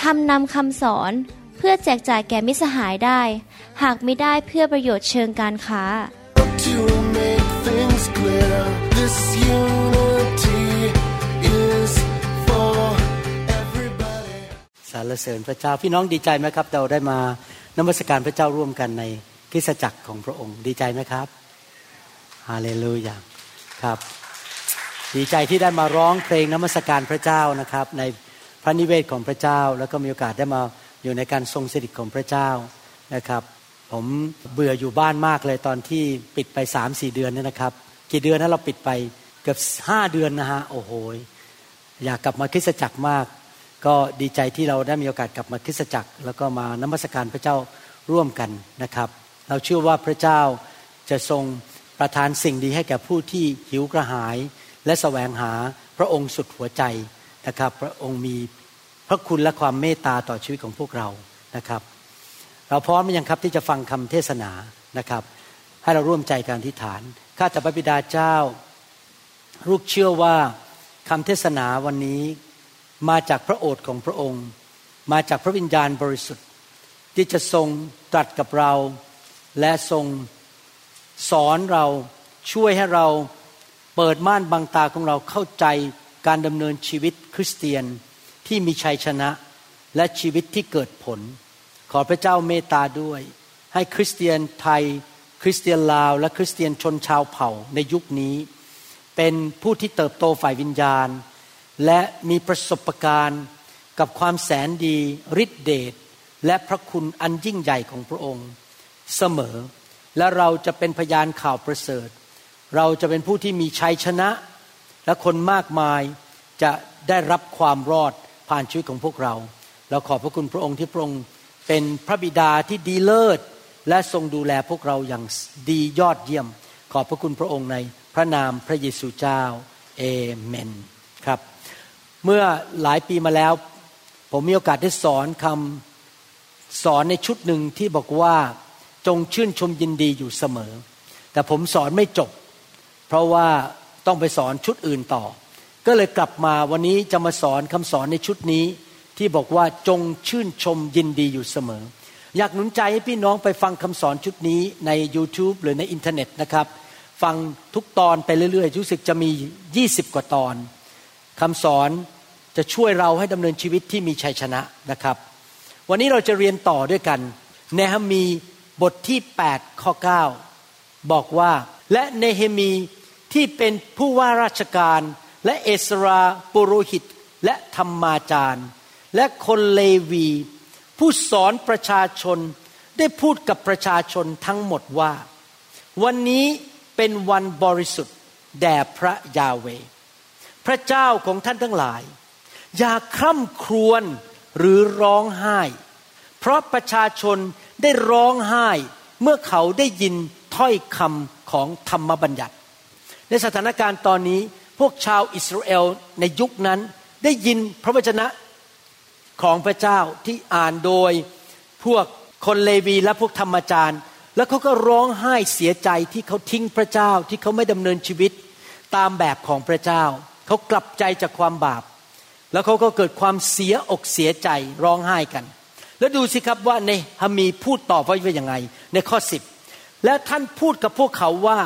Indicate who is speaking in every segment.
Speaker 1: ทำนำคำสอนเพื่อแจกจ่ายแก่มิสหายได้ หากไม่ได้เพื่อประโยชน์เชิงการค้า
Speaker 2: To make things clear, this unity is for everybody.
Speaker 3: สรรเสริญพระเจ้าพี่น้องดีใจไหมครับ เราได้มานมัสการพระเจ้าร่วมกันในคริสตจักรของพระองค์ดีใจไหมครับฮาเลลูยาครับ ดีใจที่ได้มาร้องเพลงนมัสการพระเจ้านะครับในพ ระนิเวศของพระเจ้า แล้วก็มีโอกาสได้มาอยู่ในการทรงสถิตของพระเจ้านะครับ ผมเบื่ออยู่บ้านมากเลยตอนที่ปิดไปสามสี่เดือนเนี่ยนะครับ กี่เดือนนะเราปิดไปเกือบห้าเดือนนะฮะโอ้โหอยากกลับมาคริสตจักรมาก ก็ดีใจที่เราได้มีโอกาสกลับมาคริสตจักร แล้วก็มานมัสการพระเจ้าร่วมกันนะครับ เราเชื่อว่าพระเจ้าจะทรงประทานสิ่งดีให้แก่ผู้ที่หิวกระหาย และแสวงหาพระองค์สุดหัวใจ นะครับ พระองค์มีพระคุณและความเมตตาต่อชีวิตของพวกเรานะครับ เราพร้อมหรือยังครับที่จะฟังคำเทศนานะครับ ให้เราร่วมใจการอธิษฐานข้าแต่พระบิดาเจ้า ลูกเชื่อว่าคำเทศนาวันนี้มาจากพระโอษฐ์ของพระองค์ มาจากพระวิญญาณบริสุทธิ์ ที่จะทรงตรัสกับเรา และทรงสอนเราช่วยให้เราเปิดม่านบังตาของเราเข้าใจ การดำเนินชีวิตคริสเตียนที่มีชัยชนะและชีวิตที่เกิดผล ขอพระเจ้าเมตตาด้วย ให้คริสเตียนไทย คริสเตียนลาว และคริสเตียนชนชาวเผ่าในยุคนี้ เป็นผู้ที่เติบโตฝ่ายวิญญาณ และมีประสบการณ์กับความแสนดีฤทธิเดชและพระคุณอันยิ่งใหญ่ของพระองค์ เสมอและเราจะเป็นพยานข่าวประเสริฐ เราจะเป็นผู้ที่มีชัยชนะ และคนมากมายจะได้รับความรอดผ่านชีวิตของพวกเรา เราขอบพระคุณพระองค์ที่พระองค์เป็นพระบิดาที่ดีเลิศ และทรงดูแลพวกเราอย่างดียอดเยี่ยม ขอบพระคุณพระองค์ในพระนามพระเยซูเจ้าเอเมนครับ เมื่อหลายปีมาแล้ว ผมมีโอกาสได้สอนคำสอนในชุดหนึ่งที่บอกว่าจงชื่นชมยินดีอยู่เสมอ แต่ผมสอนไม่จบ เพราะว่า ต้องไปสอนชุดอื่นต่อ ก็เลยกลับมาวันนี้จะมาสอนคำสอนในชุดนี้ ที่บอกว่าจงชื่นชมยินดีอยู่เสมอ อยากหนุนใจให้พี่น้องไปฟังคำสอนชุดนี้ใน YouTube หรือในอินเทอร์เน็ตนะครับ ฟังทุกตอนไปเรื่อยๆ รู้สึกจะมี 20 กว่าตอนคำสอนจะช่วยเราให้ดำเนินชีวิตที่มีชัยชนะนะครับ วันนี้เราจะเรียนต่อด้วยกันเนหมีบทที่ 8 ข้อ 9 บอกว่า และเนเฮมี ที่เป็นผู้ว่าราชการ และเอสราปุโรหิตและธรรมาจารย์ และคนเลวี ผู้สอนประชาชนได้พูดกับประชาชนทั้งหมดว่า วันนี้เป็นวันบริสุทธิ์แด่พระยาเว พระเจ้าของท่านทั้งหลาย อย่าคร่ำครวญหรือร้องไห้ เพราะประชาชนได้ร้องไห้ เมื่อเขาได้ยินถ้อยคำของธรรมบัญญัติ ในสถานการณ์ตอนนี้พวกชาวอิสราเอลในยุคนั้นได้ยินพระวจนะของพระเจ้าที่อ่านโดยพวกคนเลวีและพวกธรรมจารย์ แล้วเขาก็ร้องไห้เสียใจที่เขาทิ้งพระเจ้าที่เขาไม่ดำเนินชีวิตตามแบบของพระเจ้า เขากลับใจจากความบาป แล้วเขาก็เกิดความเสียอกเสียใจร้องไห้กัน แล้วดูสิครับว่าในฮามีพูดต่อไว้ว่าอย่างไง ในข้อสิบและท่านพูดกับพวกเขาว่า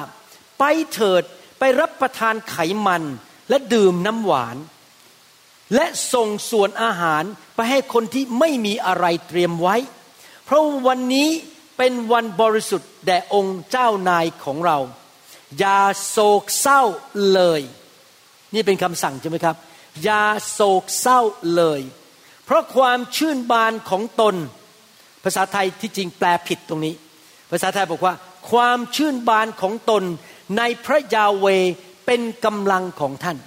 Speaker 3: ไปเถิด ไปรับประทานไขมันและดื่มน้ำหวาน และส่งส่วนอาหารไปให้คนที่ไม่มีอะไรเตรียมไว้ เพราะวันนี้เป็นวันบริสุทธิ์แด่องค์เจ้านายของเรา อย่าโศกเศร้าเลย นี่เป็นคำสั่งใช่ไหมครับ อย่าโศกเศร้าเลย เพราะความชื่นบานของตน ภาษาไทยที่จริงแปลผิดตรงนี้ ภาษาไทยบอกว่า ความชื่นบานของตน ในพระยาเวเป็นกำลังของท่าน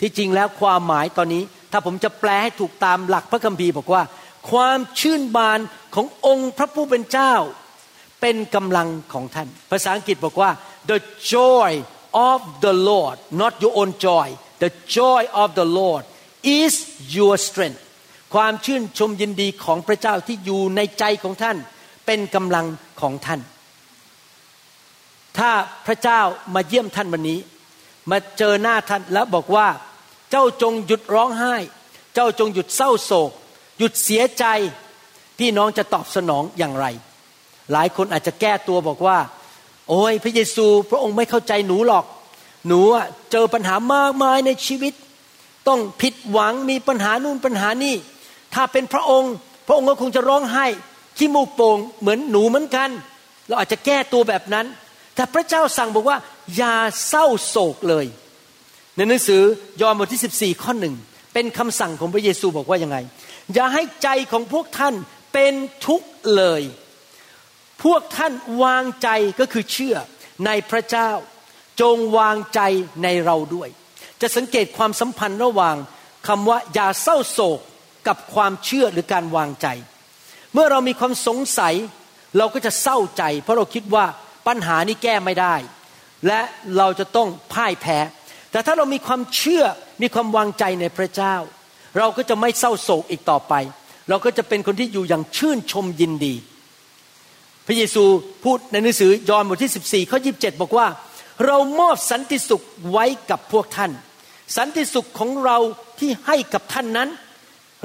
Speaker 3: ที่จริงแล้วความหมายตอนนี้ ถ้าผมจะแปลให้ถูกตามหลักพระคัมภีร์บอกว่า ความชื่นบานขององค์พระผู้เป็นเจ้า เป็นกำลังของท่าน ภาษาอังกฤษบอกว่า the joy of the Lord not your own joy the joy of the Lord is your strength ความชื่นชมยินดีของพระเจ้าที่อยู่ในใจของท่าน เป็นกำลังของท่าน ถ้าพระเจ้ามาเยี่ยมท่านวันนี้ มาเจอหน้าท่านแล้วบอกว่า เจ้าจงหยุดร้องไห้ เจ้าจงหยุดเศร้าโศก หยุดเสียใจ พี่น้องจะตอบสนองอย่างไร หลายคนอาจจะแก้ตัวบอกว่า โอ้ยพระเยซู พระองค์ไม่เข้าใจหนูหรอก หนูเจอปัญหามากมายในชีวิต ต้องผิดหวังมีปัญหานู่นปัญหานี่ ถ้าเป็นพระองค์ พระองค์ก็คงจะร้องไห้ขี้มูกโป่งเหมือนหนูเหมือนกัน เราอาจจะแก้ตัวแบบนั้น แต่พระเจ้าสั่งบอกว่าอย่าเศร้าโศกเลย ในหนังสือยอห์นบทที่ 14 ข้อหนึ่งเป็นคำสั่งของพระเยซูบอกว่ายังไง อย่าให้ใจของพวกท่านเป็นทุกข์เลย พวกท่านวางใจก็คือเชื่อในพระเจ้า จงวางใจในเราด้วย จะสังเกตความสัมพันธ์ระหว่างคำว่าอย่าเศร้าโศกกับความเชื่อหรือการวางใจ เมื่อเรามีความสงสัยเราก็จะเศร้าใจ เพราะเราคิดว่า ปัญหานี้แก้ไม่ได้ และเราจะต้องพ่ายแพ้ แต่ถ้าเรามีความเชื่อมีความวางใจในพระเจ้า เราก็จะไม่เศร้าโศกอีกต่อไป เราก็จะเป็นคนที่อยู่อย่างชื่นชมยินดี พระเยซูพูดในหนังสือยอห์นบทที่ 14ข้อ27บอกว่า เรามอบสันติสุขไว้กับพวกท่าน สันติสุขของเราที่ให้กับท่านนั้น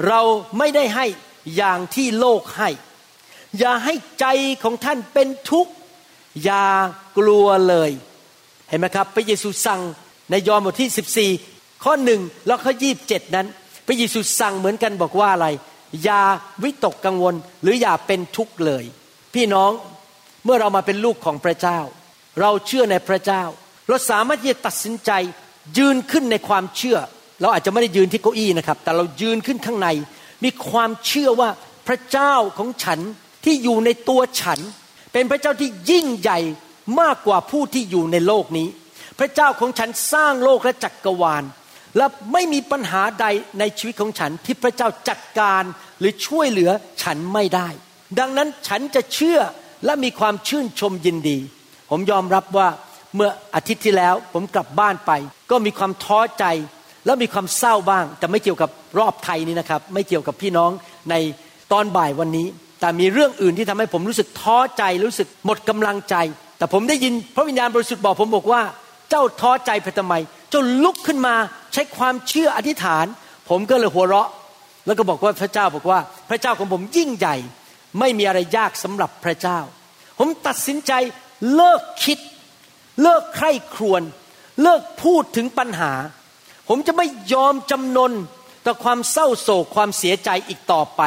Speaker 3: เราไม่ได้ให้อย่างที่โลกให้ อย่าให้ใจของท่านเป็นทุกข์ อย่ากลัวเลย เห็นไหมครับ พระเยซูสั่งในยอห์นบทที่ 14 ข้อหนึ่งแล้วข้อ27นั้น พระเยซูสั่งเหมือนกันบอกว่าอะไร อย่าวิตกกังวลหรืออย่าเป็นทุกข์เลย พี่น้องเมื่อเรามาเป็นลูกของพระเจ้า เราเชื่อในพระเจ้า เราสามารถที่จะตัดสินใจยืนขึ้นในความเชื่อ เราอาจจะไม่ได้ยืนที่เก้าอี้นะครับ แต่เรายืนขึ้นข้างใน มีความเชื่อว่าพระเจ้าของฉันที่อยู่ในตัวฉัน เป็นพระเจ้าที่ยิ่งใหญ่มากกว่าผู้ที่อยู่ในโลกนี้ พระเจ้าของฉันสร้างโลกและจักกรวาล และไม่มีปัญหาใดในชีวิตของฉันที่พระเจ้าจัดการหรือช่วยเหลือฉันไม่ได้ ดังนั้นฉันจะเชื่อและมีความชื่นชมยินดี ผมยอมรับว่าเมื่ออาทิตย์ที่แล้วผมกลับบ้านไป ก็มีความท้อใจและมีความเศร้าบ้าง แต่ไม่เกี่ยวกับรอบไทยนี้นะครับ ไม่เกี่ยวกับพี่น้องในตอนบ่ายวันนี้ แต่มีเรื่องอื่นที่ทำให้ผมรู้สึกท้อใจรู้สึกหมดกำลังใจ แต่ผมได้ยินพระวิญญาณบริสุทธิ์บอกผมบอกว่า เจ้าท้อใจไปทำไม เจ้าลุกขึ้นมาใช้ความเชื่ออธิษฐาน ผมก็เลยหัวเราะ แล้วก็บอกว่าพระเจ้าบอกว่า พระเจ้าของผมยิ่งใหญ่ ไม่มีอะไรยากสำหรับพระเจ้า ผมตัดสินใจเลิกคิด เลิกใคร่ครวญเลิกพูดถึงปัญหา ผมจะไม่ยอมจำนนต่อความเศร้าโศกความเสียใจอีกต่อไป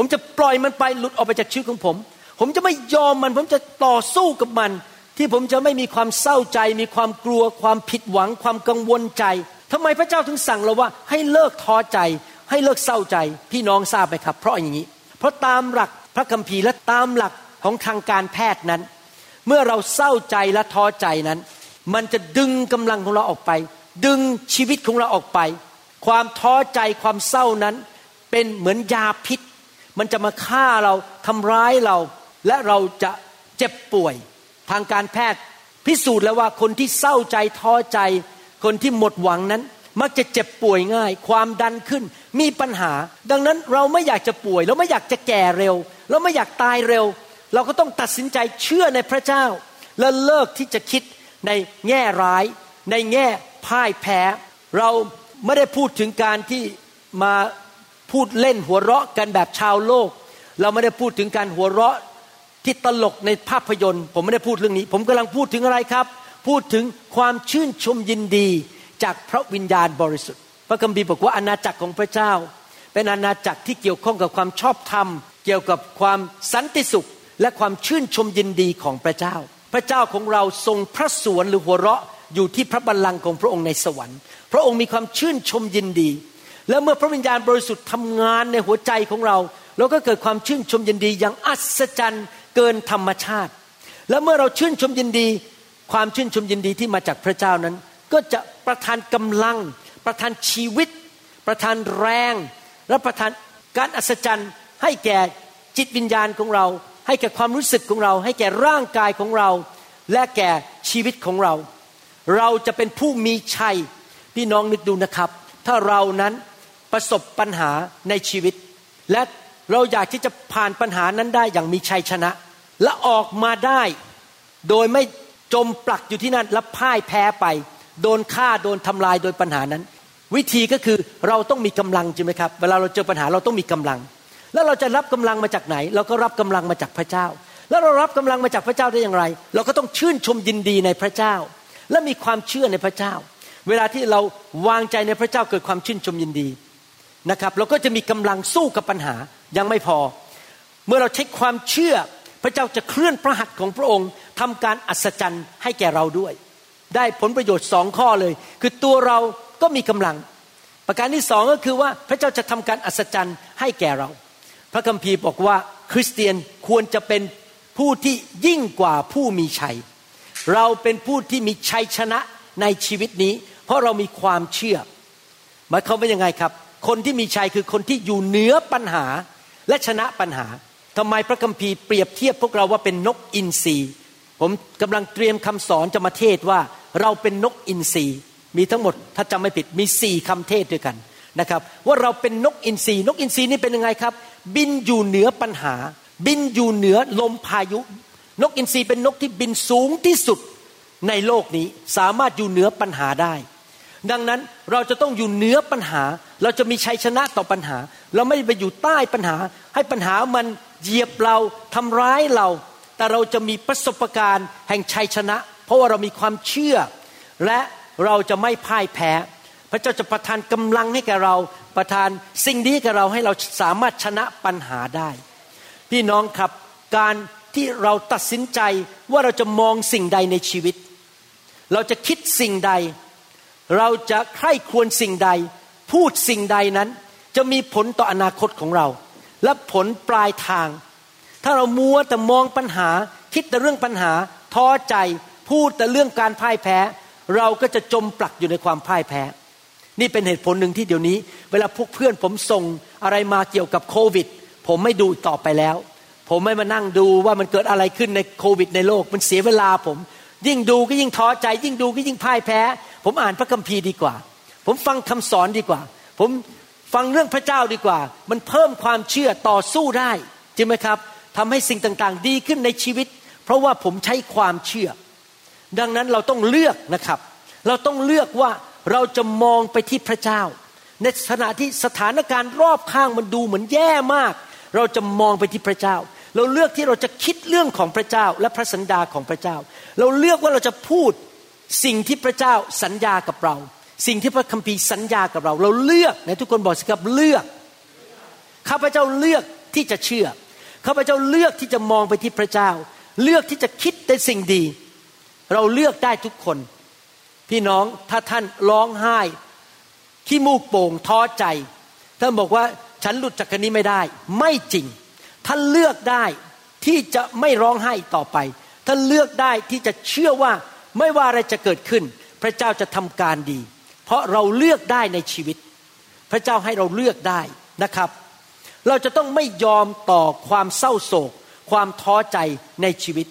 Speaker 3: ผมจะปล่อยมันไปหลุดออกไปจากชีวิตของผม ผมจะไม่ยอมมัน ผมจะต่อสู้กับมัน ที่ผมจะไม่มีความเศร้าใจ มีความกลัว ความผิดหวัง ความกังวลใจทำไมพระเจ้าถึงสั่งเราว่า ให้เลิกท้อใจ ให้เลิกเศร้าใจ พี่น้องทราบไหมครับ เพราะอย่างนี้ เพราะตามหลักพระคัมภีร์และตามหลักของทางการแพทย์นั้น เมื่อเราเศร้าใจและท้อใจนั้น มันจะดึงกำลังของเราออกไป ดึงชีวิตของเราออกไป ความท้อใจความเศร้านั้นเป็นเหมือนยาพิษ มันจะมาฆ่าเราทำร้ายเรา และเราจะเจ็บป่วย ทางการแพทย์พิสูจน์แล้วว่าคนที่เศร้าใจท้อใจ คนที่หมดหวังนั้น มักจะเจ็บป่วยง่าย ความดันขึ้น มีปัญหา ดังนั้นเราไม่อยากจะป่วย เราไม่อยากจะแก่เร็ว เราไม่อยากตายเร็ว เราก็ต้องตัดสินใจเชื่อในพระเจ้า และเลิกที่จะคิดในแง่ร้าย ในแง่พ่ายแพ้ เราไม่ได้พูดถึงการที่มา พูดเล่นหัวเราะกันแบบชาวโลก เราไม่ได้พูดถึงการหัวเราะที่ตลกในภาพยนตร์ ผมไม่ได้พูดเรื่องนี้ ผมกำลังพูดถึงอะไรครับ พูดถึงความชื่นชมยินดีจากพระวิญญาณบริสุทธิ์ พระคัมภีร์บอกว่าอาณาจักรของพระเจ้า เป็นอาณาจักรที่เกี่ยวข้องกับความชอบธรรม เกี่ยวกับความสันติสุข และความชื่นชมยินดีของพระเจ้า พระเจ้าของเราทรงพระสวนหรือหัวเราะอยู่ที่พระบัลลังก์ของพระองค์ในสวรรค์ พระองค์มีความชื่นชมยินดี และเมื่อพระวิญญาณบริสุทธิ์ทำงานในหัวใจของเรา เราก็เกิดความชื่นชมยินดีอย่างอัศจรรย์เกินธรรมชาติ และเมื่อเราชื่นชมยินดี ความชื่นชมยินดีที่มาจากพระเจ้านั้น ก็จะประทานกำลัง ประทานชีวิต ประทานแรง และประทานการอัศจรรย์ ให้แก่จิตวิญญาณของเรา ให้แก่ความรู้สึกของเรา ให้แก่ร่างกายของเรา และแก่ชีวิตของเรา เราจะเป็นผู้มีชัยพี่น้องนึกดูนะครับ ถ้าเรานั้น ประสบปัญหาในชีวิต และเราอยากที่จะผ่านปัญหานั้นได้อย่างมีชัยชนะ และออกมาได้โดยไม่จมปลักอยู่ที่นั่นและพ่ายแพ้ไป โดนฆ่าโดนทำลายโดยปัญหานั้น วิธีก็คือเราต้องมีกำลังใช่ไหมครับ เวลาเราเจอปัญหาเราต้องมีกำลัง แล้วเราจะรับกำลังมาจากไหน เราก็รับกำลังมาจากพระเจ้า แล้วเรารับกำลังมาจากพระเจ้าได้อย่างไร เราก็ต้องชื่นชมยินดีในพระเจ้า และมีความเชื่อในพระเจ้า เวลาที่เราวางใจในพระเจ้าเกิดความชื่นชมยินดี นะครับเราก็จะมีกำลังสู้กับปัญหายังไม่พอ เมื่อเราใช้ความเชื่อพระเจ้าจะเคลื่อนพระหัตถ์ของพระองค์ทำการอัศจรรย์ให้แก่เราด้วย ได้ผลประโยชน์สองข้อเลย คือตัวเราก็มีกำลัง ประการที่สองก็คือว่าพระเจ้าจะทำการอัศจรรย์ให้แก่เรา พระคัมภีร์บอกว่าคริสเตียนควรจะเป็นผู้ที่ยิ่งกว่าผู้มีชัย เราเป็นผู้ที่มีชัยชนะในชีวิตนี้ เพราะเรามีความเชื่อหมายความว่ายังไงครับ คนที่มีชัยคือคนที่อยู่เหนือปัญหาและชนะปัญหาทำไมพระคัมภีร์เปรียบเทียบพวกเราว่าเป็นนกอินทรีผมกำลังเตรียมคำสอนจะมาเทศว่าเราเป็นนกอินทรีมีทั้งหมดถ้าจำไม่ผิดมีสี่คำเทศด้วยกันนะครับ ว่าเราเป็นนกอินทรีนกอินทรีนี่เป็นยังไงครับ บินอยู่เหนือปัญหา บินอยู่เหนือลมพายุ นกอินทรีเป็นนกที่บินสูงที่สุดในโลกนี้สามารถอยู่เหนือปัญหาได้ ดังนั้นเราจะต้องอยู่เหนือปัญหา เราจะมีชัยชนะต่อปัญหา เราไม่ไปอยู่ใต้ปัญหา ให้ปัญหามันเหยียบเราทำร้ายเรา แต่เราจะมีประสบการณ์แห่งชัยชนะ เพราะว่าเรามีความเชื่อ และเราจะไม่พ่ายแพ้ พระเจ้าจะประทานกำลังให้แก่เรา ประทานสิ่งดีแก่เราให้เราสามารถชนะปัญหาได้ พี่น้องครับการที่เราตัดสินใจว่าเราจะมองสิ่งใดในชีวิต เราจะคิดสิ่งใด เราจะใคร่ควรสิ่งใด พูดสิ่งใดนั้น จะมีผลต่ออนาคตของเรา และผลปลายทาง ถ้าเรามัวแต่มองปัญหา คิดแต่เรื่องปัญหา ท้อใจพูดแต่เรื่องการพ่ายแพ้ เราก็จะจมปลักอยู่ในความพ่ายแพ้ นี่เป็นเหตุผลหนึ่งที่เดี๋ยวนี้ เวลาพวกเพื่อนผมส่งอะไรมาเกี่ยวกับโควิด ผมไม่ดูต่อไปแล้ว ผมไม่มานั่งดูว่ามันเกิดอะไรขึ้นในโควิด ในโลก มันเสียเวลาผม ยิ่งดูก็ยิ่งท้อใจ ยิ่งดูก็ยิ่งพ่ายแพ้ ผมอ่านพระคัมภีร์ดีกว่า ผมฟังคำสอนดีกว่า ผมฟังเรื่องพระเจ้าดีกว่า มันเพิ่มความเชื่อต่อสู้ได้จริงไหมครับทำให้สิ่งต่างๆ ดีขึ้นในชีวิต เพราะว่าผมใช้ความเชื่อ ดังนั้นเราต้องเลือกนะครับ เราต้องเลือกว่าเราจะมองไปที่พระเจ้า ในขณะที่สถานการณ์รอบข้างมันดูเหมือนแย่มาก เราจะมองไปที่พระเจ้า เราเลือกที่เราจะคิดเรื่องของพระเจ้าและพระสัญญาของพระเจ้า เราเลือกว่าเราจะพูด สิ่งที่พระเจ้าสัญญากับเรา สิ่งที่พระคัมภีร์สัญญากับเรา เราเลือกในทุกคนบอกสิครับเลือกข้าพเจ้าเลือกที่จะเชื่อข้าพเจ้าเลือกที่จะมองไปที่พระเจ้า เลือกที่จะคิดในสิ่งดี เราเลือกได้ทุกคน พี่น้องถ้าท่านร้องไห้ขี้มูกโป่งท้อใจท่านบอกว่าฉันหลุดจากคนนี้ไม่ได้ ไม่จริง ท่านเลือกได้ที่จะไม่ร้องไห้ต่อไป ท่านเลือกได้ที่จะเชื่อว่า ไม่ว่าอะไรจะเกิดขึ้น พระเจ้าจะทำการดี เพราะเราเลือกได้ในชีวิต พระเจ้าให้เราเลือกได้นะครับ เราจะต้องไม่ยอมต่อความเศร้าโศก ความท้อใจในชีวิต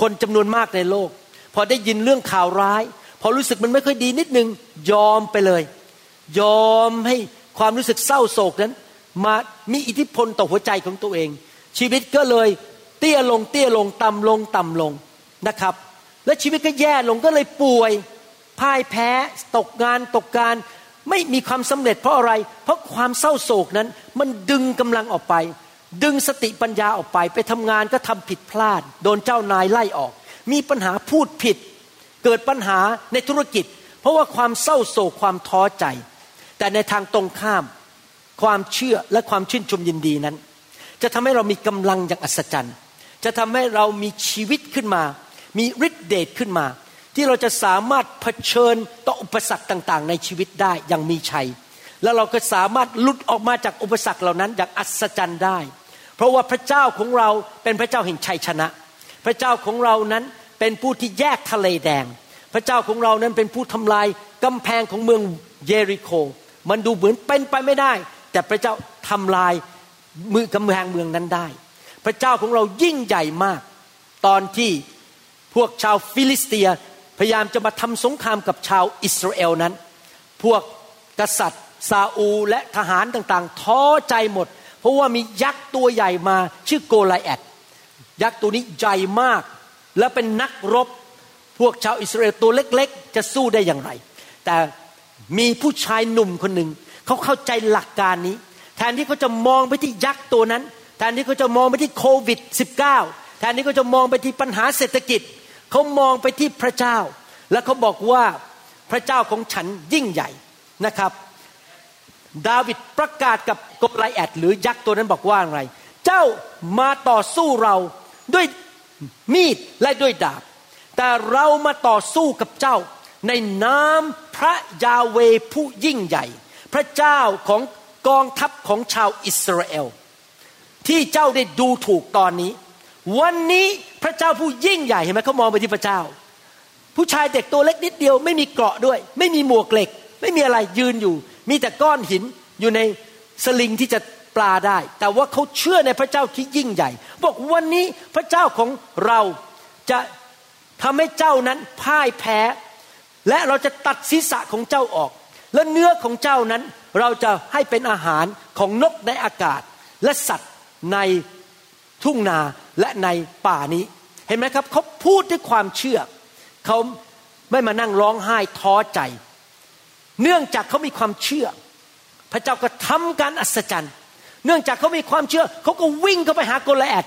Speaker 3: คนจำนวนมากในโลก พอได้ยินเรื่องข่าวร้าย พอรู้สึกมันไม่ค่อยดีนิดนึง ยอมไปเลย ยอมให้ความรู้สึกเศร้าโศกนั้น มามีอิทธิพลต่อหัวใจของตัวเอง ชีวิตก็เลยเตี้ยลงเตี้ยลงต่ำลงต่ำลงนะครับ และชีวิตก็แย่ลงก็เลยป่วยพ่ายแพ้ตกงานตกการไม่มีความสำเร็จเพราะอะไร เพราะความเศร้าโศกนั้น มันดึงกำลังออกไป ดึงสติปัญญาออกไป ไปทำงานก็ทำผิดพลาด โดนเจ้านายไล่ออก มีปัญหาพูดผิด เกิดปัญหาในธุรกิจ เพราะว่าความเศร้าโศกความท้อใจ แต่ในทางตรงข้าม ความเชื่อและความชื่นชมยินดีนั้น จะทำให้เรามีกำลังอย่างอัศจรรย์ จะทำให้เรามีชีวิตขึ้นมา มีฤทธิเดชขึ้นมา ที่เราจะสามารถเผชิญต่ออุปสรรคต่างๆ ในชีวิตได้อย่างมีชัย แล้วเราก็สามารถหลุดออกมาจากอุปสรรคเหล่านั้นอย่างอัศจรรย์ได้ เพราะว่าพระเจ้าของเราเป็นพระเจ้าแห่งชัยชนะ พระเจ้าของเรานั้นเป็นผู้ที่แยกทะเลแดง พระเจ้าของเรานั้นเป็นผู้ทำลายกำแพงของเมืองเยริโค มันดูเหมือนเป็นไปไม่ได้ แต่พระเจ้าทำลายมือกำแพงเมืองนั้นได้ พระเจ้าของเรายิ่งใหญ่มาก ตอนที่ พวกชาวฟิลิสเตียพยายามจะมาทำสงครามกับชาวอิสราเอลนั้น พวกกษัตริย์ซาอูและทหารต่างๆ ท้อใจหมด เพราะว่ามียักษ์ตัวใหญ่มาชื่อโกลแอดยักษ์ตัวนี้ใหญ่มาก และเป็นนักรบพวกชาวอิสราเอลตัวเล็กๆ จะสู้ได้อย่างไร แต่มีผู้ชายหนุ่มคนหนึ่งเขาเข้าใจหลักการนี้ แทนที่เขาจะมองไปที่ยักษ์ตัวนั้น แทนที่เขาจะมองไปที่โควิด -19 แทนที่เขาจะมองไปที่ปัญหาเศรษฐกิจ เขามองไปที่พระเจ้า และเขาบอกว่าพระเจ้าของฉันยิ่งใหญ่นะครับดาวิดประกาศกับกบไลแอดหรือยักษ์ตัวนั้นบอกว่าอะไร เจ้ามาต่อสู้เราด้วยมีดและด้วยดาบ แต่เรามาต่อสู้กับเจ้า ในน้ำพระยาเวผู้ยิ่งใหญ่ พระเจ้าของกองทัพของชาวอิสราเอล ที่เจ้าได้ดูถูกตอนนี้ วันนี้พระเจ้าผู้ยิ่งใหญ่เห็นไหมเขามองไปที่พระเจ้า ผู้ชายเด็กตัวเล็กนิดเดียว ไม่มีเกราะด้วย ไม่มีหมวกเหล็ก ไม่มีอะไรยืนอยู่ มีแต่ก้อนหินอยู่ในสลิงที่จะปลาได้ แต่ว่าเขาเชื่อในพระเจ้าที่ยิ่งใหญ่ บอกวันนี้พระเจ้าของเราจะทำให้เจ้านั้นพ่ายแพ้ และเราจะตัดศีรษะของเจ้าออก และเนื้อของเจ้านั้นเราจะให้เป็นอาหารของนกในอากาศ และสัตว์ใน ทุ่งนาและในป่านี้ เห็นไหมครับเขาพูดด้วยความเชื่อเขาไม่มานั่งร้องไห้ท้อใจ เนื่องจากเขามีความเชื่อ พระเจ้าก็ทำการอัศจรรย์ เนื่องจากเขามีความเชื่อเขาก็วิ่งเข้าไปหาโกลแอด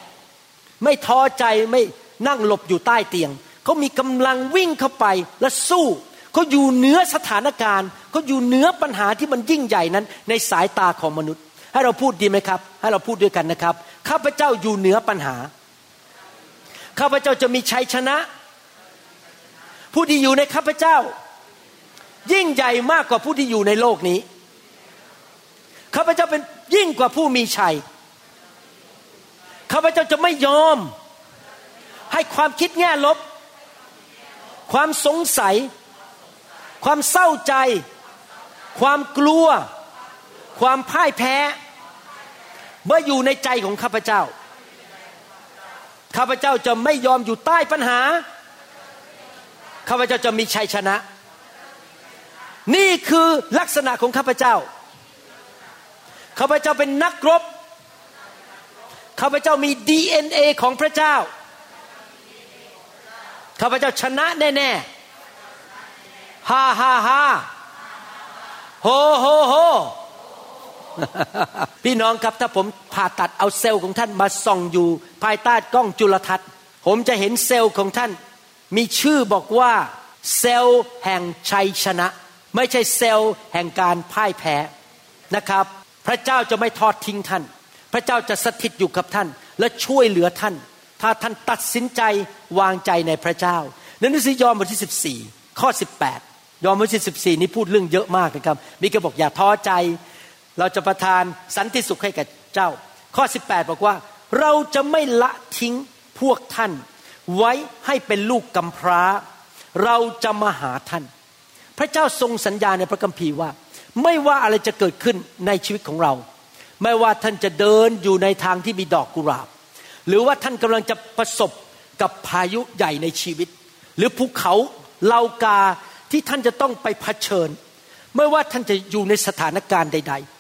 Speaker 3: ไม่ท้อใจไม่นั่งหลบอยู่ใต้เตียงเขามีกำลังวิ่งเข้าไปและสู้เขาอยู่เหนือสถานการณ์เขาอยู่เหนือปัญหาที่มันยิ่งใหญ่นั้น ในสายตาของมนุษย์ ให้เราพูดดีไหมครับ ให้เราพูดด้วยกันนะครับ ข้าพเจ้าอยู่เหนือปัญหา ข้าพเจ้าจะมีชัยชนะ ผู้ที่อยู่ในข้าพเจ้า ยิ่งใหญ่มากกว่าผู้ที่อยู่ในโลกนี้ ข้าพเจ้าเป็นยิ่งกว่าผู้มีชัย ข้าพเจ้าจะไม่ยอม ให้ความคิดแง่ลบ ความสงสัย ความเศร้าใจ ความกลัว ความพ่ายแพ้ เมื่ออยู่ในใจของข้าพเจ้า ข้าพเจ้าจะไม่ยอมอยู่ใต้ปัญหา ข้าพเจ้าจะมีชัยชนะ นี่คือลักษณะของข้าพเจ้า ข้าพเจ้าเป็นนักรบ ข้าพเจ้ามี DNA ของพระเจ้า ข้าพเจ้าชนะแน่ๆฮ่าฮ่าฮ่าโฮโฮโฮ พี่น้องครับถ้าผมผ่าตัดเอาเซลล์ของท่านมาส่องอยู่ ภายใต้กล้องจุลทรรศน์ ผมจะเห็นเซลล์ของท่าน มีชื่อบอกว่าเซลล์แห่งชัยชนะ ไม่ใช่เซลล์แห่งการพ่ายแพ้นะครับ พระเจ้าจะไม่ทอดทิ้งท่าน พระเจ้าจะสถิตอยู่กับท่าน และช่วยเหลือท่าน ถ้าท่านตัดสินใจวางใจในพระเจ้าในหนังสือยอห์นบทที่ 14 ข้อ 18 ยอห์นบทที่ 14 นี้พูดเรื่องเยอะมากนะครับ มีก็บอกอย่าท้อใจ เราจะประทานสันติสุขให้แก่เจ้า ข้อ 18 บอกว่า เราจะไม่ละทิ้งพวกท่าน ไว้ให้เป็นลูกกำพร้า เราจะมาหาท่าน พระเจ้าทรงสัญญาในพระคัมภีร์ว่า ไม่ว่าอะไรจะเกิดขึ้นในชีวิตของเรา ไม่ว่าท่านจะเดินอยู่ในทางที่มีดอกกุหลาบ หรือว่าท่านกำลังจะประสบกับพายุใหญ่ในชีวิต หรือภูเขาเลากาที่ท่านจะต้องไปเผชิญ ไม่ว่าท่านจะอยู่ในสถานการณ์ใด ๆ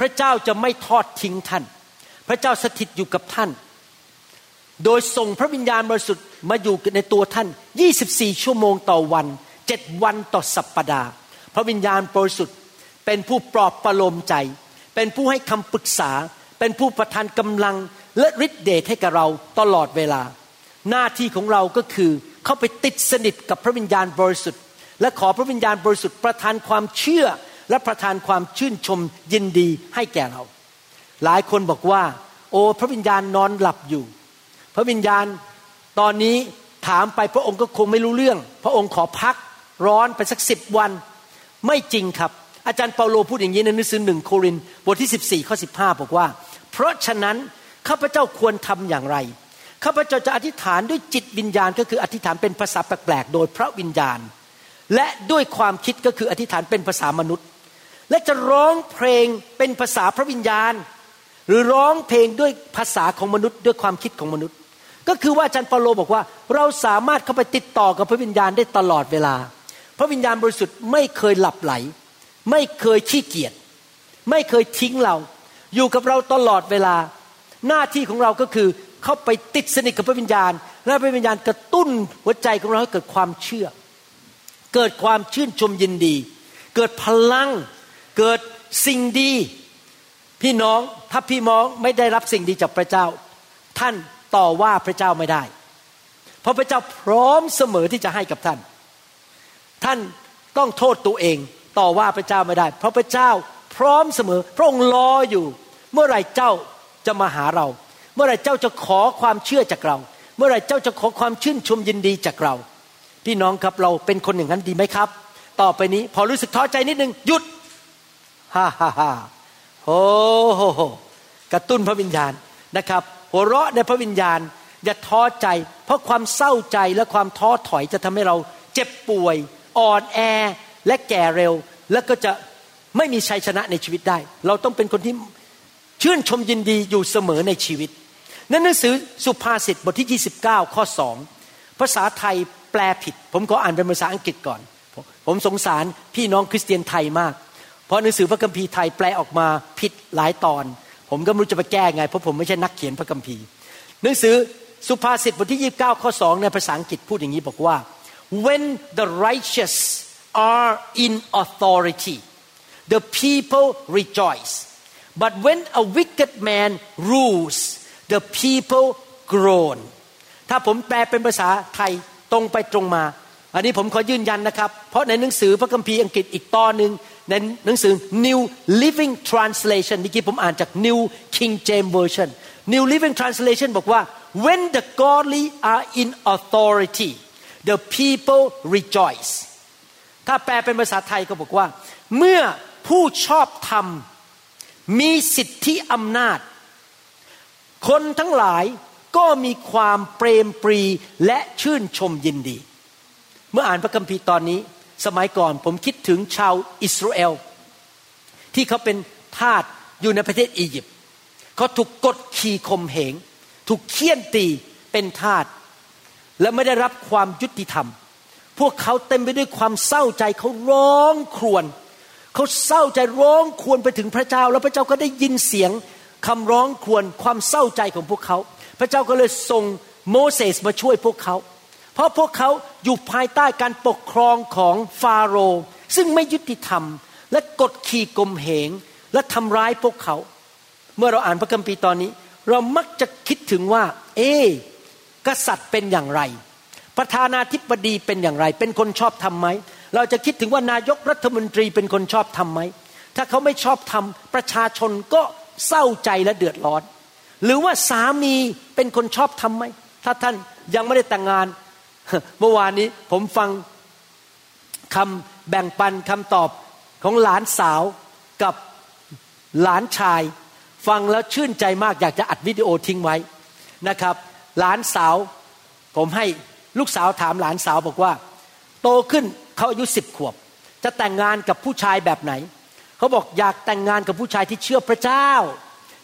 Speaker 3: พระเจ้าจะไม่ทอดทิ้งท่าน พระเจ้าสถิตอยู่กับท่าน โดยส่งพระวิญญาณบริสุทธิ์มาอยู่ในตัวท่าน 24 ชั่วโมงต่อวัน 7 วันต่อสัปปดาห์ พระวิญญาณบริสุทธิ์เป็นผู้ปลอบประโลมใจ เป็นผู้ให้คำปรึกษา เป็นผู้ประทานกำลังและฤทธิเดชให้กับเราตลอดเวลา หน้าที่ของเราก็คือเข้าไปติดสนิทกับพระวิญญาณบริสุทธิ์ และขอพระวิญญาณบริสุทธิ์ประทานความเชื่อ และประทานความชื่นชมยินดีให้แก่เรา หลายคนบอกว่า โอ้พระวิญญาณนอนหลับอยู่ พระวิญญาณตอนนี้ถามไปพระองค์ก็คงไม่รู้เรื่อง พระองค์ขอพักร้อนไปสักสิบวัน ไม่จริงครับ อาจารย์เปาโลพูดอย่างนี้ในหนังสือหนึ่งโครินบทที่ 14ข้อ15 บอกว่า เพราะฉะนั้นข้าพเจ้าควรทำอย่างไรข้าพเจ้าจะอธิษฐานด้วยจิตวิญญาณก็คืออธิษฐานเป็นภาษาแปลกๆโดยพระวิญญาณ และด้วยความคิดก็คืออธิษฐานเป็นภาษามนุษย์ และจะร้องเพลงเป็นภาษาพระวิญญาณ หรือร้องเพลงด้วยภาษาของมนุษย์ด้วยความคิดของมนุษย์ ก็คือว่าอาจารย์เปาโลบอกว่า เราสามารถเข้าไปติดต่อกับพระวิญญาณได้ตลอดเวลา พระวิญญาณบริสุทธิ์ไม่เคยหลับไหล ไม่เคยขี้เกียจไม่เคยทิ้งเรา อยู่กับเราตลอดเวลา หน้าที่ของเราก็คือเข้าไปติดสนิทกับพระวิญญาณ และพระวิญญาณกระตุ้นหัวใจของเราให้เกิดความเชื่อ เกิดความชื่นชมยินดี เกิดพลัง เกิดสิ่งดี พี่น้องถ้าพี่น้องไม่ได้รับสิ่งดีจากพระเจ้า ท่านต่อว่าพระเจ้าไม่ได้ เพราะพระเจ้าพร้อมเสมอที่จะให้กับท่าน ท่านต้องโทษตัวเองต่อว่าพระเจ้าไม่ได้ เพราะพระเจ้าพร้อมเสมอ พระองค์รออยู่ เมื่อไรเจ้าจะมาหาเรา เมื่อไรเจ้าจะขอความเชื่อจากเรา เมื่อไรเจ้าจะขอความชื่นชมยินดีจากเรา พี่น้องครับเราเป็นคนอย่างนั้นดีไหมครับ ต่อไปนี้พอรู้สึกท้อใจนิดนึงหยุด ฮ่าฮ่าฮ่าโอ้โหโหกระตุ้นพระวิญญาณนะครับ หัวเราะในพระวิญญาณอย่าท้อใจ เพราะความเศร้าใจและความท้อถอยจะทำให้เราเจ็บป่วย อ่อนแอและแก่เร็ว แล้วก็จะไม่มีชัยชนะในชีวิตได้ เราต้องเป็นคนที่ชื่นชมยินดีอยู่เสมอในชีวิตในหนังสือสุภาษิตบทที่ 29 ข้อ 2 ภาษาไทยแปลผิด ผมก็อ่านเป็นภาษาอังกฤษก่อน ผมสงสารพี่น้องคริสเตียนไทยมาก เพราะหนังสือพระคัมภีร์ไทยแปลออกมาผิดหลายตอน ผมก็ไม่รู้จะไปแก้ไง เพราะผมไม่ใช่นักเขียนพระคัมภีร์ หนังสือสุภาษิตบทที่29ข้อ2ในภาษาอังกฤษพูดอย่างนี้บอกว่า when the righteous are in authority the people rejoice but when a wicked man rules the people groan ถ้าผมแปลเป็นภาษาไทยตรงไปตรงมา อันนี้ผมขอยืนยันนะครับ เพราะในหนังสือพระคัมภีร์อังกฤษอีกตอนหนึ่ง ในหนังสือ New Living Translation เมื่อกี้ผมอ่านจาก New King James Version New Living Translation บอกว่า when the godly are in authority the people rejoice ถ้าแปลเป็นภาษาไทยก็บอกว่า เมื่อผู้ชอบธรรมมีสิทธิอำนาจ คนทั้งหลายก็มีความเปรมปรีและชื่นชมยินดี เมื่ออ่านพระคัมภีร์ตอนนี้ สมัยก่อนผมคิดถึงชาวอิสราเอลที่เขาเป็นทาสอยู่ในประเทศอียิปต์เขาถูกกดขี่ข่มเหง ถูกเคี่ยนตีเป็นทาสและไม่ได้รับความยุติธรรม พวกเขาเต็มไปด้วยความเศร้าใจเขาร้องครวญเขาเศร้าใจร้องครวญไปถึงพระเจ้า แล้วพระเจ้าก็ได้ยินเสียงคำร้องครวญความเศร้าใจของพวกเขา พระเจ้าก็เลยส่งโมเสสมาช่วยพวกเขา ราะพวกเขาอยู่ภายใต้การปกครองของฟาโรห์ซึ่งไม่ยุติธรรม และกดขี่กลมเหง และทำร้ายพวกเขา เมื่อเราอ่านพระคัมภีร์ตอนนี้ เรามักจะคิดถึงว่า เอ๊กษัตริย์เป็นอย่างไร ประธานาธิบดีเป็นอย่างไร เป็นคนชอบทำไหม เราจะคิดถึงว่านายกรัฐมนตรีเป็นคนชอบทำไหม ถ้าเขาไม่ชอบทำประชาชนก็เศร้าใจและเดือดร้อน หรือว่าสามีเป็นคนชอบทำไหม ถ้าท่านยังไม่ได้แต่งงาน เมื่อวานนี้ผมฟังคำแบ่งปันคำตอบของหลานสาวกับหลานชาย ฟังแล้วชื่นใจมากอยากจะอัดวิดีโอทิ้งไว้นะครับ หลานสาว ผมให้ลูกสาวถามหลานสาวบอกว่า โตขึ้นเขาอายุสิบขวบ จะแต่งงานกับผู้ชายแบบไหน เขาบอกอยากแต่งงานกับผู้ชายที่เชื่อพระเจ้า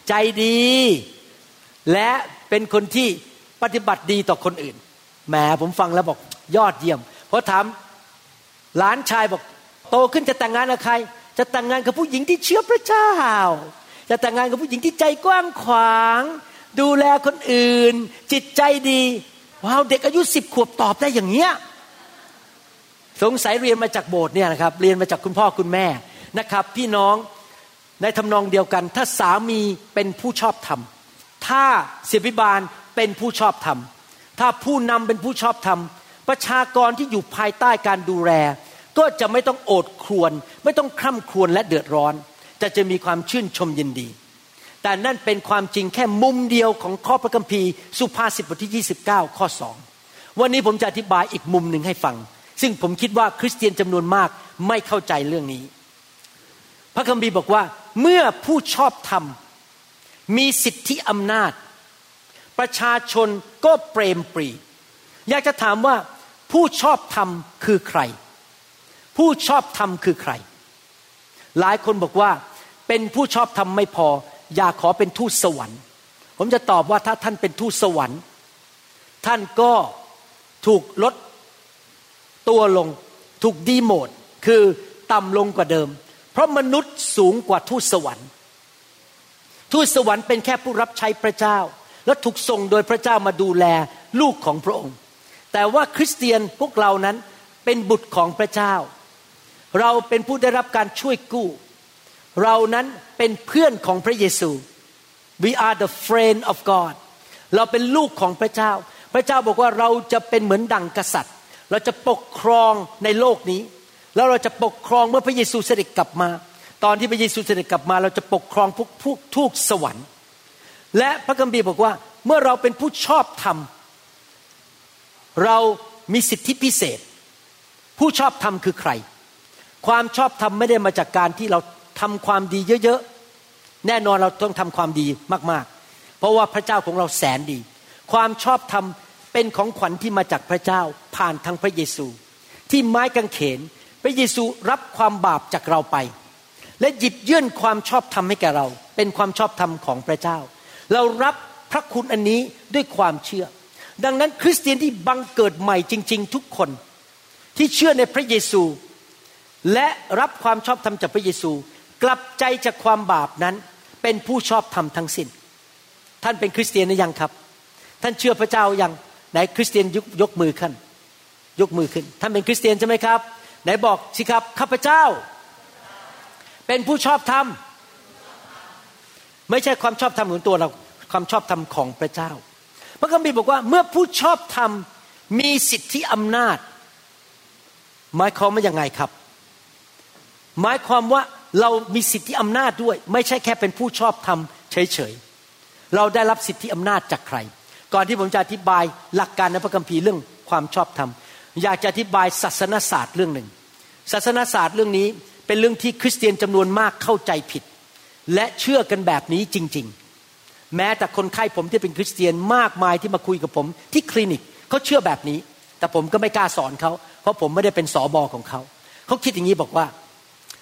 Speaker 3: ใจดี และเป็นคนที่ปฏิบัติดีต่อคนอื่น แหมผมฟังแล้วบอกยอดเยี่ยมเพราะถามหลานชายบอก โตขึ้นจะแต่งงานกับใคร จะแต่งงานกับผู้หญิงที่เชื่อพระเจ้า จะแต่งงานกับผู้หญิงที่ใจกว้างขวาง ดูแลคนอื่น จิตใจดีว้าวเด็กอายุสิบขวบตอบได้อย่างเงี้ยสงสัยเรียนมาจากโบสถ์เนี่ยนะครับเรียนมาจากคุณพ่อคุณแม่นะครับ พี่น้องในทำนองเดียวกัน ถ้าสามีเป็นผู้ชอบธรรม ถ้าเสียบิบาลเป็นผู้ชอบธรรม ถ้าผู้นำเป็นผู้ชอบธรรม ประชากรที่อยู่ภายใต้การดูแล ก็จะไม่ต้องโอดครวน ไม่ต้องคร่ำครวญและเดือดร้อนจะจะมีความชื่นชมยินดี แต่นั่นเป็นความจริงแค่มุมเดียวของข้อพระคัมภีร์สุภาษิตบทที่ 29 ข้อ 2 วันนี้ผมจะอธิบายอีกมุมหนึ่งให้ฟัง ซึ่งผมคิดว่าคริสเตียนจำนวนมากไม่เข้าใจเรื่องนี้ พระคัมภีร์บอกว่า เมื่อผู้ชอบธรรมมีสิทธิอำนาจ ประชาชน ก็เปรมปรี อยากจะถามว่าผู้ชอบธรรมคือใคร ผู้ชอบธรรมคือใคร หลายคนบอกว่า เป็นผู้ชอบธรรมไม่พอ อยากขอเป็นทูตสวรรค์ ผมจะตอบว่าถ้าท่านเป็นทูตสวรรค์ ท่านก็ถูกลดตัวลงถูกดีโมดคือต่ำลงกว่าเดิม เพราะมนุษย์สูงกว่าทูตสวรรค์ ทูตสวรรค์เป็นแค่ผู้รับใช้พระเจ้า และถูกส่งโดยพระเจ้ามาดูแลลูกของพระองค์ แต่ว่าคริสเตียนพวกเรานั้นเป็นบุตรของพระเจ้า เราเป็นผู้ได้รับการช่วยกู้ เรานั้นเป็นเพื่อนของพระเยซู we are the friend of God เราเป็นลูกของพระเจ้า พระเจ้าบอกว่าเราจะเป็นเหมือนดั่งกษัตริย์ เราจะปกครองในโลกนี้ แล้วเราจะปกครองเมื่อพระเยซูเสด็จกลับมา ตอนที่พระเยซูเสด็จกลับมา เราจะปกครองพวกพวกทูตสวรรค์ และพระคัมภีร์บอกว่าเมื่อเราเป็นผู้ชอบธรรม เรามีสิทธิพิเศษ ผู้ชอบธรรมคือใคร ความชอบธรรมไม่ได้มาจากการที่เราทำความดีเยอะๆ แน่นอนเราต้องทำความดีมากๆ เพราะว่าพระเจ้าของเราแสนดี ความชอบธรรมเป็นของขวัญที่มาจากพระเจ้าผ่านทางพระเยซู ที่ไม้กางเขนพระเยซูรับความบาปจากเราไป และหยิบยื่นความชอบธรรมให้แก่เรา เป็นความชอบธรรมของพระเจ้า เรารับพระคุณอันนี้ด้วยความเชื่อ ดังนั้นคริสเตียนที่บังเกิดใหม่จริง ๆ ทุกคนที่เชื่อในพระเยซู และรับความชอบธรรมจากพระเยซู กลับใจจากความบาปนั้น เป็นผู้ชอบธรรมทั้งสิน้น ท่านเป็นคริสเตียนหรือยังครับ ท่านเชื่อพระเจ้ายังไหนคริสเตียนยกยกมือขึ้นยกมือขึ้น ท่านเป็นคริสเตียนใช่ไหมครับ ไหนบอกสิครับข้าพเจ้า เป็นผู้ชอบธรรม ไม่ใช่ความชอบธรรมของตัวเราความชอบธรรมของพระเจ้า พระคัมภีร์บอกว่าเมื่อผู้ชอบธรรมมีสิทธิอำนาจ หมายความว่ายังไงครับ หมายความว่าเรามีสิทธิอำนาจด้วย ไม่ใช่แค่เป็นผู้ชอบธรรมเฉยๆเราได้รับสิทธิอำนาจจากใคร ก่อนที่ผมจะอธิบายหลักการในพระคัมภีร์เรื่องความชอบธรรม อยากจะอธิบายศาสนศาสตร์เรื่องหนึ่ง ศาสนศาสตร์เรื่องนี้เป็นเรื่องที่คริสเตียนจำนวนมากเข้าใจผิด และเชื่อกันแบบนี้จริง ๆ แม้แต่คนไข้ผมที่เป็นคริสเตียนมากมายที่มาคุยกับผมที่คลินิกเขาเชื่อแบบนี้ แต่ผมก็ไม่กล้าสอนเขา เพราะผมไม่ได้เป็นสอบอของเขา เขาคิดอย่างนี้บอกว่า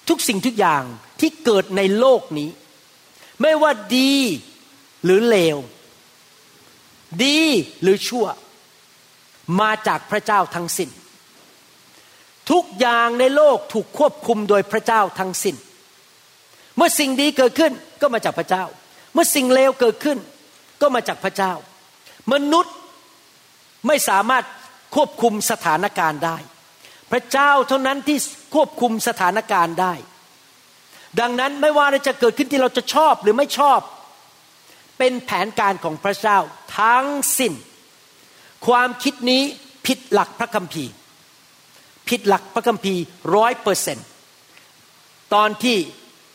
Speaker 3: ทุกสิ่งทุกอย่างที่เกิดในโลกนี้ ไม่ว่าดีหรือเลว ดีหรือชั่ว มาจากพระเจ้าทั้งสิน้น ทุกอย่างในโลกถูกควบคุมโดยพระเจ้าทั้งสิน้น เมื่อสิ่งดีเกิดขึ้นก็มาจากพระเจ้า เมื่อสิ่งเลวเกิดขึ้น ก็มาจากพระเจ้า มนุษย์ไม่สามารถควบคุมสถานการณ์ได้ พระเจ้าเท่านั้นที่ควบคุมสถานการณ์ได้ ดังนั้นไม่ว่าอะไรจะเกิดขึ้นที่เราจะชอบหรือไม่ชอบ เป็นแผนการของพระเจ้าทั้งสิ้น ความคิดนี้ผิดหลักพระคัมภีร์ ผิดหลักพระคัมภีร์ร้อยเปอร์เซนตอนที่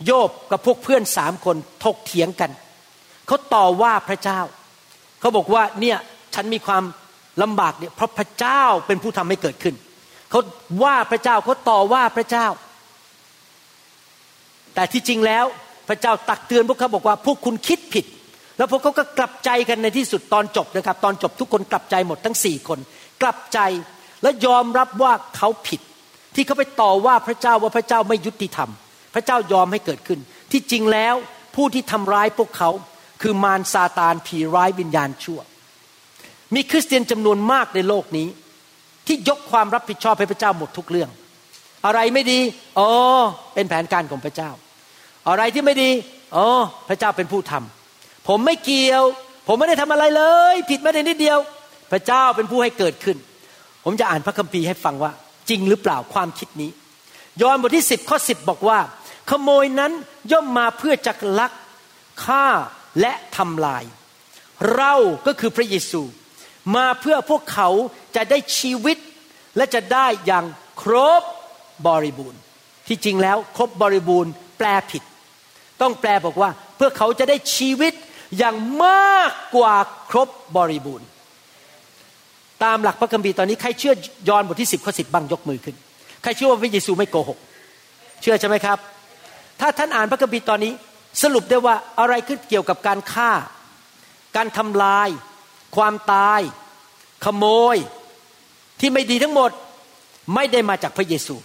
Speaker 3: โยบกับพวกเพื่อนสามคนถกเถียงกันเขาต่อว่าพระเจ้าเขาบอกว่าเนี่ยฉันมีความลำบากเนี่ยเพราะพระเจ้าเป็นผู้ทำให้เกิดขึ้นเขาว่าพระเจ้าเขาต่อว่าพระเจ้า แต่ที่จริงแล้วพระเจ้าตักเตือนพวกเขาบอกว่าพวกคุณคิดผิด แล้วพวกเขาก็กลับใจกันในที่สุดตอนจบนะครับ ตอนจบทุกคนกลับใจหมดทั้งสี่คน กลับใจและยอมรับว่าเขาผิด ที่เขาไปต่อว่าพระเจ้าว่าพระเจ้าไม่ยุติธรรม พระเจ้ายอมให้เกิดขึ้น ที่จริงแล้วผู้ที่ทำร้ายพวกเขาคือมารซาตานผีร้ายวิญญาณชั่ว มีคริสเตียนจำนวนมากในโลกนี้ ที่ยกความรับผิดชอบให้พระเจ้าหมดทุกเรื่อง อะไรไม่ดีอ๋อเป็นแผนการของพระเจ้า อะไรที่ไม่ดีอ๋อพระเจ้าเป็นผู้ทำผมไม่เกี่ยว ผมไม่ได้ทำอะไรเลย ผิดไม่ได้นิดเดียว พระเจ้าเป็นผู้ให้เกิดขึ้น ผมจะอ่านพระคัมภีร์ให้ฟังว่า จริงหรือเปล่าความคิดนี้ ยอห์นบทที่สิบข้อสิบบอกว่า ขโมยนั้นย่อมมาเพื่อจักลักฆ่าและทำลาย เราก็คือพระเยซู มาเพื่อพวกเขาจะได้ชีวิต และจะได้อย่างครบบริบูรณ์ ที่จริงแล้วครบบริบูรณ์ แปลผิด ต้องแปลบอกว่า เพื่อเขาจะได้ชีวิตอย่างมากกว่าครบบริบูรณ์ ตามหลักพระคัมภีร์ตอนนี้ใครเชื่อยอห์นบทที่สิบข้อสิบบ้างยกมือขึ้น ใครเชื่อว่าพระเยซูไม่โกหก เชื่อใช่ไหมครับ ถ้าท่านอ่านพระคัมภีร์ตอนนี้ สรุปได้ว่าอะไรขึ้นเกี่ยวกับการฆ่า การทำลาย ความตาย ขโมย ที่ไม่ดีทั้งหมดไม่ได้มาจากพระเยซู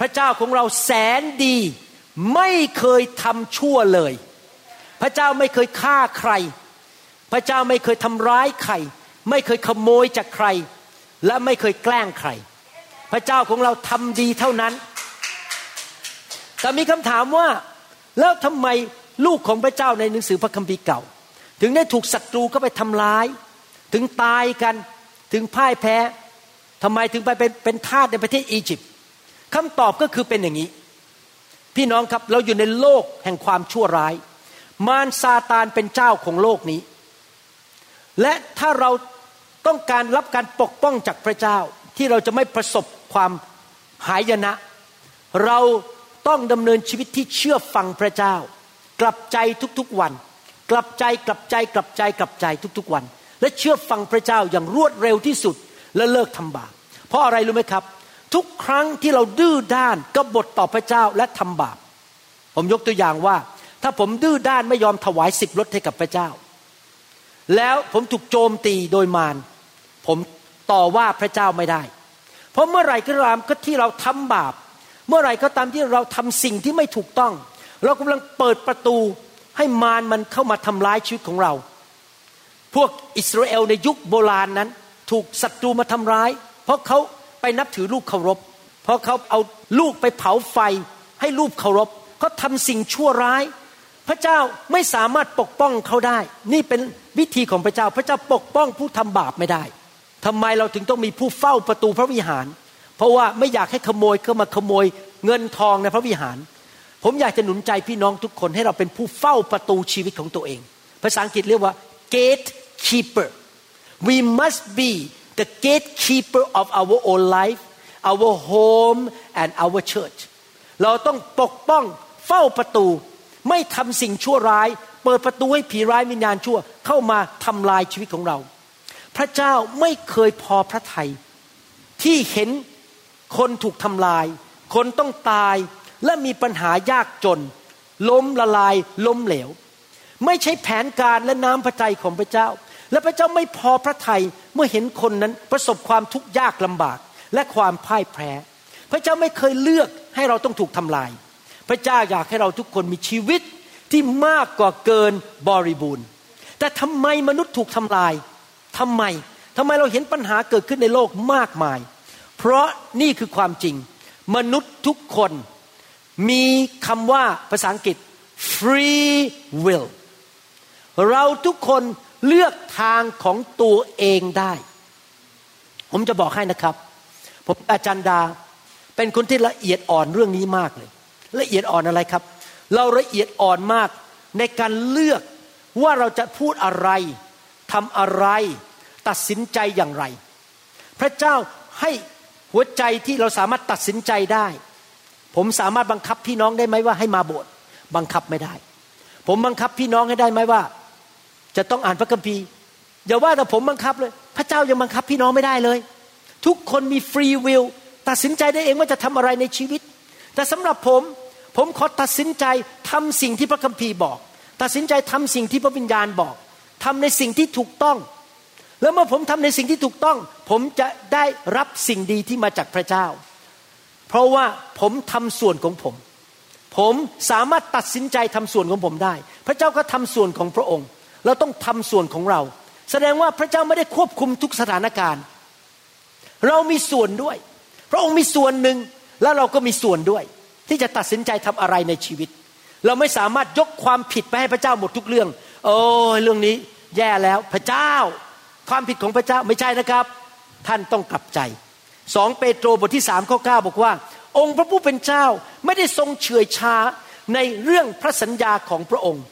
Speaker 3: พระเจ้าของเราแสนดีไม่เคยทำชั่วเลย พระเจ้าไม่เคยฆ่าใคร พระเจ้าไม่เคยทำร้ายใคร ไม่เคยขโมยจากใคร และไม่เคยแกล้งใคร พระเจ้าของเราทำดีเท่านั้น แต่มีคำถามว่าแล้วทำไมลูกของพระเจ้าในหนังสือพระคัมภีร์เก่า ถึงได้ถูกศัตรูเข้าไปทำร้าย ถึงตายกันถึงพ่ายแพ้ทำไมถึงไปเป็นเป็นทาสในประเทศอียิปต์คำตอบก็คือเป็นอย่างนี้ พี่น้องครับเราอยู่ในโลกแห่งความชั่วร้าย มารซาตานเป็นเจ้าของโลกนี้ และถ้าเราต้องการรับการปกป้องจากพระเจ้าที่เราจะไม่ประสบความหายนะ เรา ต้องดำเนินชีวิตที่เชื่อฟังพระเจ้า กลับใจทุกๆวัน กลับใจกลับใจกลับใจกลับใจทุกๆวัน และเชื่อฟังพระเจ้าอย่างรวดเร็วที่สุดและเลิกทำบาปเพราะอะไรรู้ไหมครับ ทุกครั้งที่เราดื้อด้านกบฏต่อพระเจ้าและทำบาป ผมยกตัวอย่างว่า ถ้าผมดื้อด้านไม่ยอมถวายสิบรถให้กับพระเจ้า แล้วผมถูกโจมตีโดยมารผมต่อว่าพระเจ้าไม่ได้ เพราะเมื่อไหร่ก็ตามก็ที่เราทำบาป เมื่อไหร่ก็ตามที่เราทำสิ่งที่ไม่ถูกต้อง เรากำลังเปิดประตูให้มารมันเข้ามาทำร้ายชีวิตของเรา พวกอิสราเอลในยุคโบราณนั้น ถูกศัตรูมาทำร้าย เพราะเขาไปนับถือลูกเคารพ เพราะเขาเอาลูกไปเผาไฟให้ลูกเคารพเขาทำสิ่งชั่วร้าย พระเจ้าไม่สามารถปกป้องเขาได้ นี่เป็นวิธีของพระเจ้า พระเจ้าปกป้องผู้ทำบาปไม่ได้ทำไมเราถึงต้องมีผู้เฝ้าประตูพระวิหาร เพราะว่าไม่อยากให้ขโมยเข้ามาขโมยเงินทองในพระวิหาร ผมอยากจะหนุนใจพี่น้องทุกคนให้เราเป็นผู้เฝ้าประตูชีวิตของตัวเอง ภาษาอังกฤษเรียกว่า gatekeeper we must be the gatekeeper of our own life our home and our church เราต้องปกป้องเฝ้าประตู ไม่ทำสิ่งชั่วร้าย เปิดประตูให้ผีร้ายวิญญาณชั่ว เข้ามาทำลายชีวิตของเรา พระเจ้าไม่เคยพอพระทยัยที่เห็น คนถูกทำลาย คนต้องตายและมีปัญหายากจน ล้มละลายล้มเหลว ไม่ใช่แผนการและน้ำพระทัยของพระเจ้า และพระเจ้าไม่พอพระทัยเมื่อเห็นคนนั้นประสบความทุกข์ยากลำบากและความพ่ายแพ้ พระเจ้าไม่เคยเลือกให้เราต้องถูกทำลาย พระเจ้าอยากให้เราทุกคนมีชีวิตที่มากกว่าเกินบริบูรณ์ แต่ทำไมมนุษย์ถูกทำลายทำไมทำไมเราเห็นปัญหาเกิดขึ้นในโลกมากมาย เพราะนี่คือความจริง มนุษย์ทุกคนมีคำว่าภาษาอังกฤษ free will เราทุกคนเลือกทางของตัวเองได้ ผมจะบอกให้นะครับ ผมอาจารย์ดา เป็นคนที่ละเอียดอ่อนเรื่องนี้มากเลย ละเอียดอ่อนอะไรครับ เราละเอียดอ่อนมากในการเลือกว่าเราจะพูดอะไรทำอะไร ตัดสินใจอย่างไร พระเจ้าให้ หัวใจที่เราสามารถตัดสินใจได้ ผมสามารถบังคับพี่น้องได้ไหมว่าให้มาโบสถ์บังคับไม่ได้ ผมบังคับพี่น้องให้ได้ไหมว่า จะต้องอ่านพระคัมภีร์อย่าว่าแต่ผมบังคับเลย พระเจ้ายังบังคับพี่น้องไม่ได้เลย ทุกคนมีฟรีวิลตัดสินใจได้เองว่าจะทำอะไรในชีวิต แต่สำหรับผม ผมขอตัดสินใจทำสิ่งที่พระคัมภีร์บอก ตัดสินใจทำสิ่งที่พระวิญญาณบอกทำในสิ่งที่ถูกต้อง แล้วเมื่อผมทำในสิ่งที่ถูกต้อง ผมจะได้รับสิ่งดีที่มาจากพระเจ้า เพราะว่าผมทำส่วนของผม ผมสามารถตัดสินใจทำส่วนของผมได้ พระเจ้าก็ทำส่วนของพระองค์ เราต้องทำส่วนของเรา แสดงว่าพระเจ้าไม่ได้ควบคุมทุกสถานการณ์ เรามีส่วนด้วย พระองค์มีส่วนหนึ่งแล้วเราก็มีส่วนด้วย ที่จะตัดสินใจทำอะไรในชีวิต เราไม่สามารถยกความผิดไปให้พระเจ้าหมดทุกเรื่อง โอ้ยเรื่องนี้ แย่แล้วพระเจ้า ความผิดของพระเจ้าไม่ใช่นะครับ ท่านต้องกลับใจสองเปโตรบทที่สามข้อเก้าบอกว่า องค์พระผู้เป็นเจ้าไม่ได้ทรงเฉื่อยชาในเรื่องพระสัญญาของพระองค์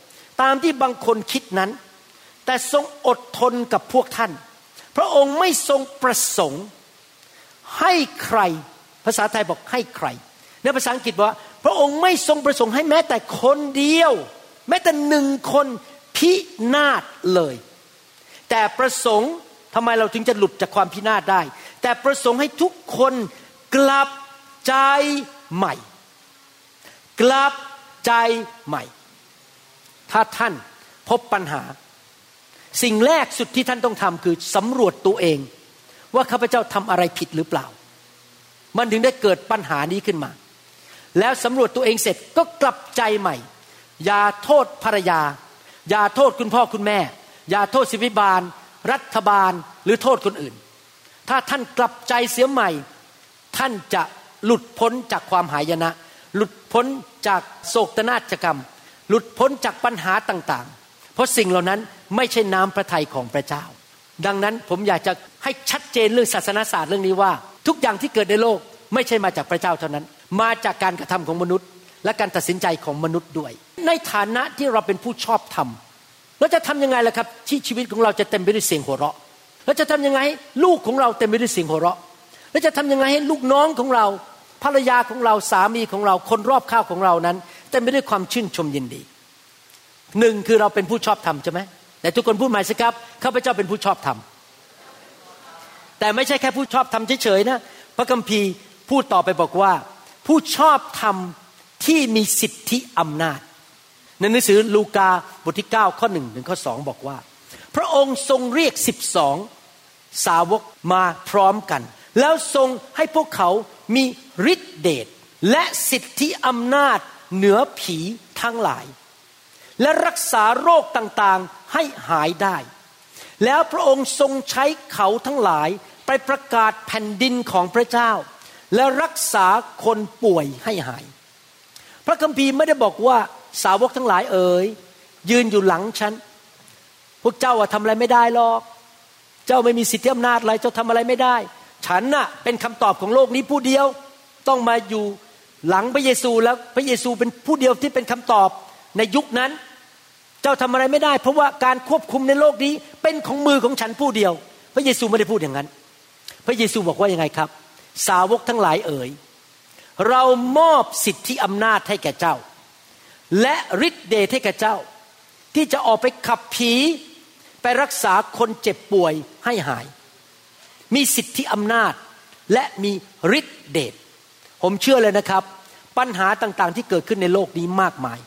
Speaker 3: ตามที่บางคนคิดนั้น แต่ทรงอดทนกับพวกท่าน พระองค์ไม่ทรงประสงค์ ให้ใคร ภาษาไทยบอกให้ใคร ในภาษาอังกฤษว่า พระองค์ไม่ทรงประสงค์ให้แม้แต่คนเดียว แม้แต่หนึ่งคนพินาศเลย แต่ประสงค์ทำไมเราถึงจะหลุดจากความพินาศได้ แต่ประสงค์ให้ทุกคนกลับใจใหม่ กลับใจใหม่ ถ้าท่านพบปัญหา สิ่งแรกสุดที่ท่านต้องทำคือสำรวจตัวเอง ว่าข้าพเจ้าทำอะไรผิดหรือเปล่า มันถึงได้เกิดปัญหานี้ขึ้นมา แล้วสำรวจตัวเองเสร็จก็กลับใจใหม่ อย่าโทษภรรยา อย่าโทษคุณพ่อคุณแม่ อย่าโทษสิบิบาล รัฐบาลหรือโทษคนอื่น ถ้าท่านกลับใจเสียใหม่ ท่านจะหลุดพ้นจากความหายนะ หลุดพ้นจากโศกนาฏกรรม หลุดพ้นจากปัญหาต่างๆ เพราะสิ่งเหล่านั้นไม่ใช่น้ำพระทัยของพระเจ้า ดังนั้นผมอยากจะให้ชัดเจนเรื่องศาสนาศาสตร์เรื่องนี้ว่า ทุกอย่างที่เกิดในโลกไม่ใช่มาจากพระเจ้าเท่านั้น มาจากการกระทำของมนุษย์ และการตัดสินใจของมนุษย์ด้วย ในฐานะที่เราเป็นผู้ชอบธรรม เราจะทำยังไงล่ะครับ ที่ชีวิตของเราจะเต็มไปด้วยเสียงหัวเราะเราจะทำยังไงลูกของเราเต็มไปด้วยเสียงหัวเราะเราจะทำยังไงให้ลูกน้องของเราภรรยาของเราสามีของเราคนรอบข้าวของเรานั้นเต็มไปด้วยความชื่นชมยินดีหนึ่งคือเราเป็นผู้ชอบธรรมใช่ไหมแต่ทุกคนพูดใหม่สิครับข้าพเจ้าเป็นผู้ชอบธรรมแต่ไม่ใช่แค่ผู้ชอบธรรมเฉยๆนะพระคัมภีร์พูดต่อไปบอกว่า ผู้ชอบธรรมที่มีสิทธิอำนาจ ในหนังสือลูกาบทที่ 9 ข้อหนึ่งถึงข้อสองบอกว่า พระองค์ทรงเรียกสิบสองสาวกมาพร้อมกัน แล้วทรงให้พวกเขามีฤทธิเดชและสิทธิอำนาจเหนือผีทั้งหลาย และรักษาโรคต่างๆให้หายได้ แล้วพระองค์ทรงใช้เขาทั้งหลายไปประกาศแผ่นดินของพระเจ้า และรักษาคนป่วยให้หาย พระคัมภีร์ไม่ได้บอกว่า สาวกทั้งหลายเอ๋ยยืนอยู่หลังฉัน พวกเจ้าอะทำอะไรไม่ได้หรอก เจ้าไม่มีสิทธิอำนาจอะไร เจ้าทำอะไรไม่ได้ ฉันน่ะเป็นคำตอบของโลกนี้ผู้เดียว ต้องมาอยู่หลังพระเยซูแล้วพระเยซูเป็นผู้เดียวที่เป็นคำตอบในยุคนั้น เจ้าทำอะไรไม่ได้ เพราะว่าการควบคุมในโลกนี้เป็นของมือของฉันผู้เดียว พระเยซูไม่ได้พูดอย่างนั้น พระเยซูบอกว่ายังไงครับ สาวกทั้งหลายเอ๋ยเรามอบสิทธิอำนาจให้แก่เจ้า และฤทธิเดชให้แก่เจ้า ที่จะออกไปขับผีไปรักษาคนเจ็บป่วยให้หาย มีสิทธิอำนาจและมีฤทธิเดชผมเชื่อเลยนะครับ ปัญหาต่างๆที่เกิดขึ้นในโลกนี้มากมาย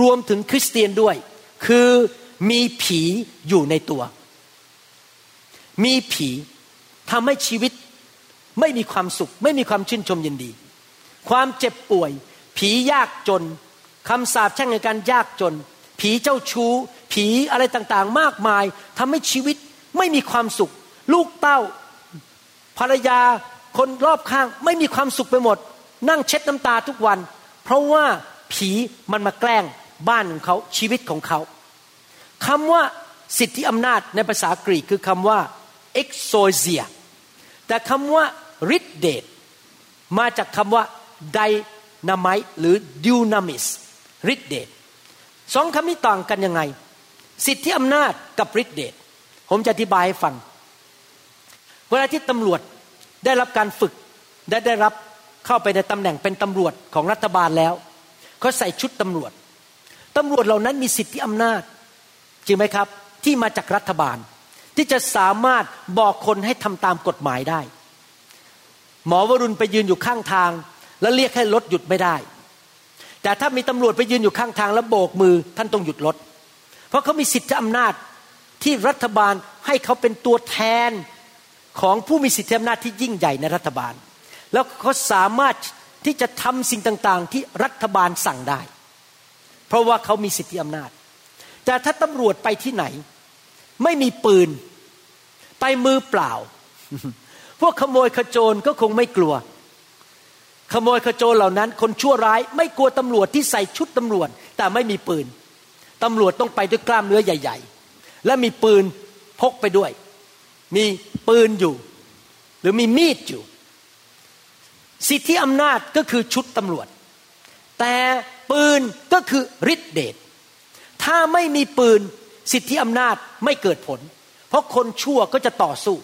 Speaker 3: รวมถึงคริสเตียนด้วย คือมีผีอยู่ในตัว มีผีทำให้ชีวิตไม่มีความสุข ไม่มีความชื่นชมยินดี ความเจ็บป่วย ผียากจน คำสาปแช่งในการยากจน ผีเจ้าชู้ ผีอะไรต่างๆ มากมายทำให้ชีวิตไม่มีความสุข ลูกเต้า ภรรยาคนรอบข้างไม่มีความสุขไปหมด นั่งเช็ดน้ำตาทุกวัน เพราะว่าผีมันมาแกล้งบ้านของเขาชีวิตของเขาคำว่าสิทธิอำนาจในภาษากรีกคือคำว่า exousia แต่คำว่าฤทธิเดชมาจากคำว่า dynamite หรือ dunamis ฤทธิเดชสองคำนี้ต่างกันยังไง สิทธิอำนาจกับฤทธิเดชผมจะอธิบายให้ฟัง เวลาที่ตำรวจได้รับการฝึกได้ได้รับเข้าไปในตำแหน่งเป็นตำรวจของรัฐบาลแล้วเขาใส่ชุดตำรวจตำรวจเหล่านั้นมีสิทธิอำนาจจริงไหมครับ ที่มาจากรัฐบาล ที่จะสามารถบอกคนให้ทำตามกฎหมายได้ หมอวรุณไปยืนอยู่ข้างทาง แล้วเรียกให้รถหยุดไม่ได้ แต่ถ้ามีตำรวจไปยืนอยู่ข้างทางแล้วโบกมือท่านต้องหยุดรถ เพราะเขามีสิทธิอำนาจที่รัฐบาลให้เขาเป็นตัวแทนของผู้มีสิทธิอำนาจที่ยิ่งใหญ่ในรัฐบาล แล้วเขาสามารถที่จะทำสิ่งต่างๆ ที่รัฐบาลสั่งได้ เพราะว่าเขามีสิทธิอำนาจ แต่ถ้าตำรวจไปที่ไหน ไม่มีปืน ไปมือเปล่า พวกขโมยขโจรก็คงไม่กลัว ขโมยขโจรเหล่านั้น คนชั่วร้าย ไม่กลัวตำรวจที่ใส่ชุดตำรวจ แต่ไม่มีปืน ตำรวจต้องไปด้วยกล้ามเนื้อใหญ่ ๆ และมีปืนพกไปด้วย มีปืนอยู่ หรือมีมีดอยู่ สิทธิอำนาจก็คือชุดตำรวจ แต่ปืนก็คือฤทธิเดชถ้าไม่มีปืนสิทธิอำนาจไม่เกิดผล เพราะคนชั่วก็จะต่อสู้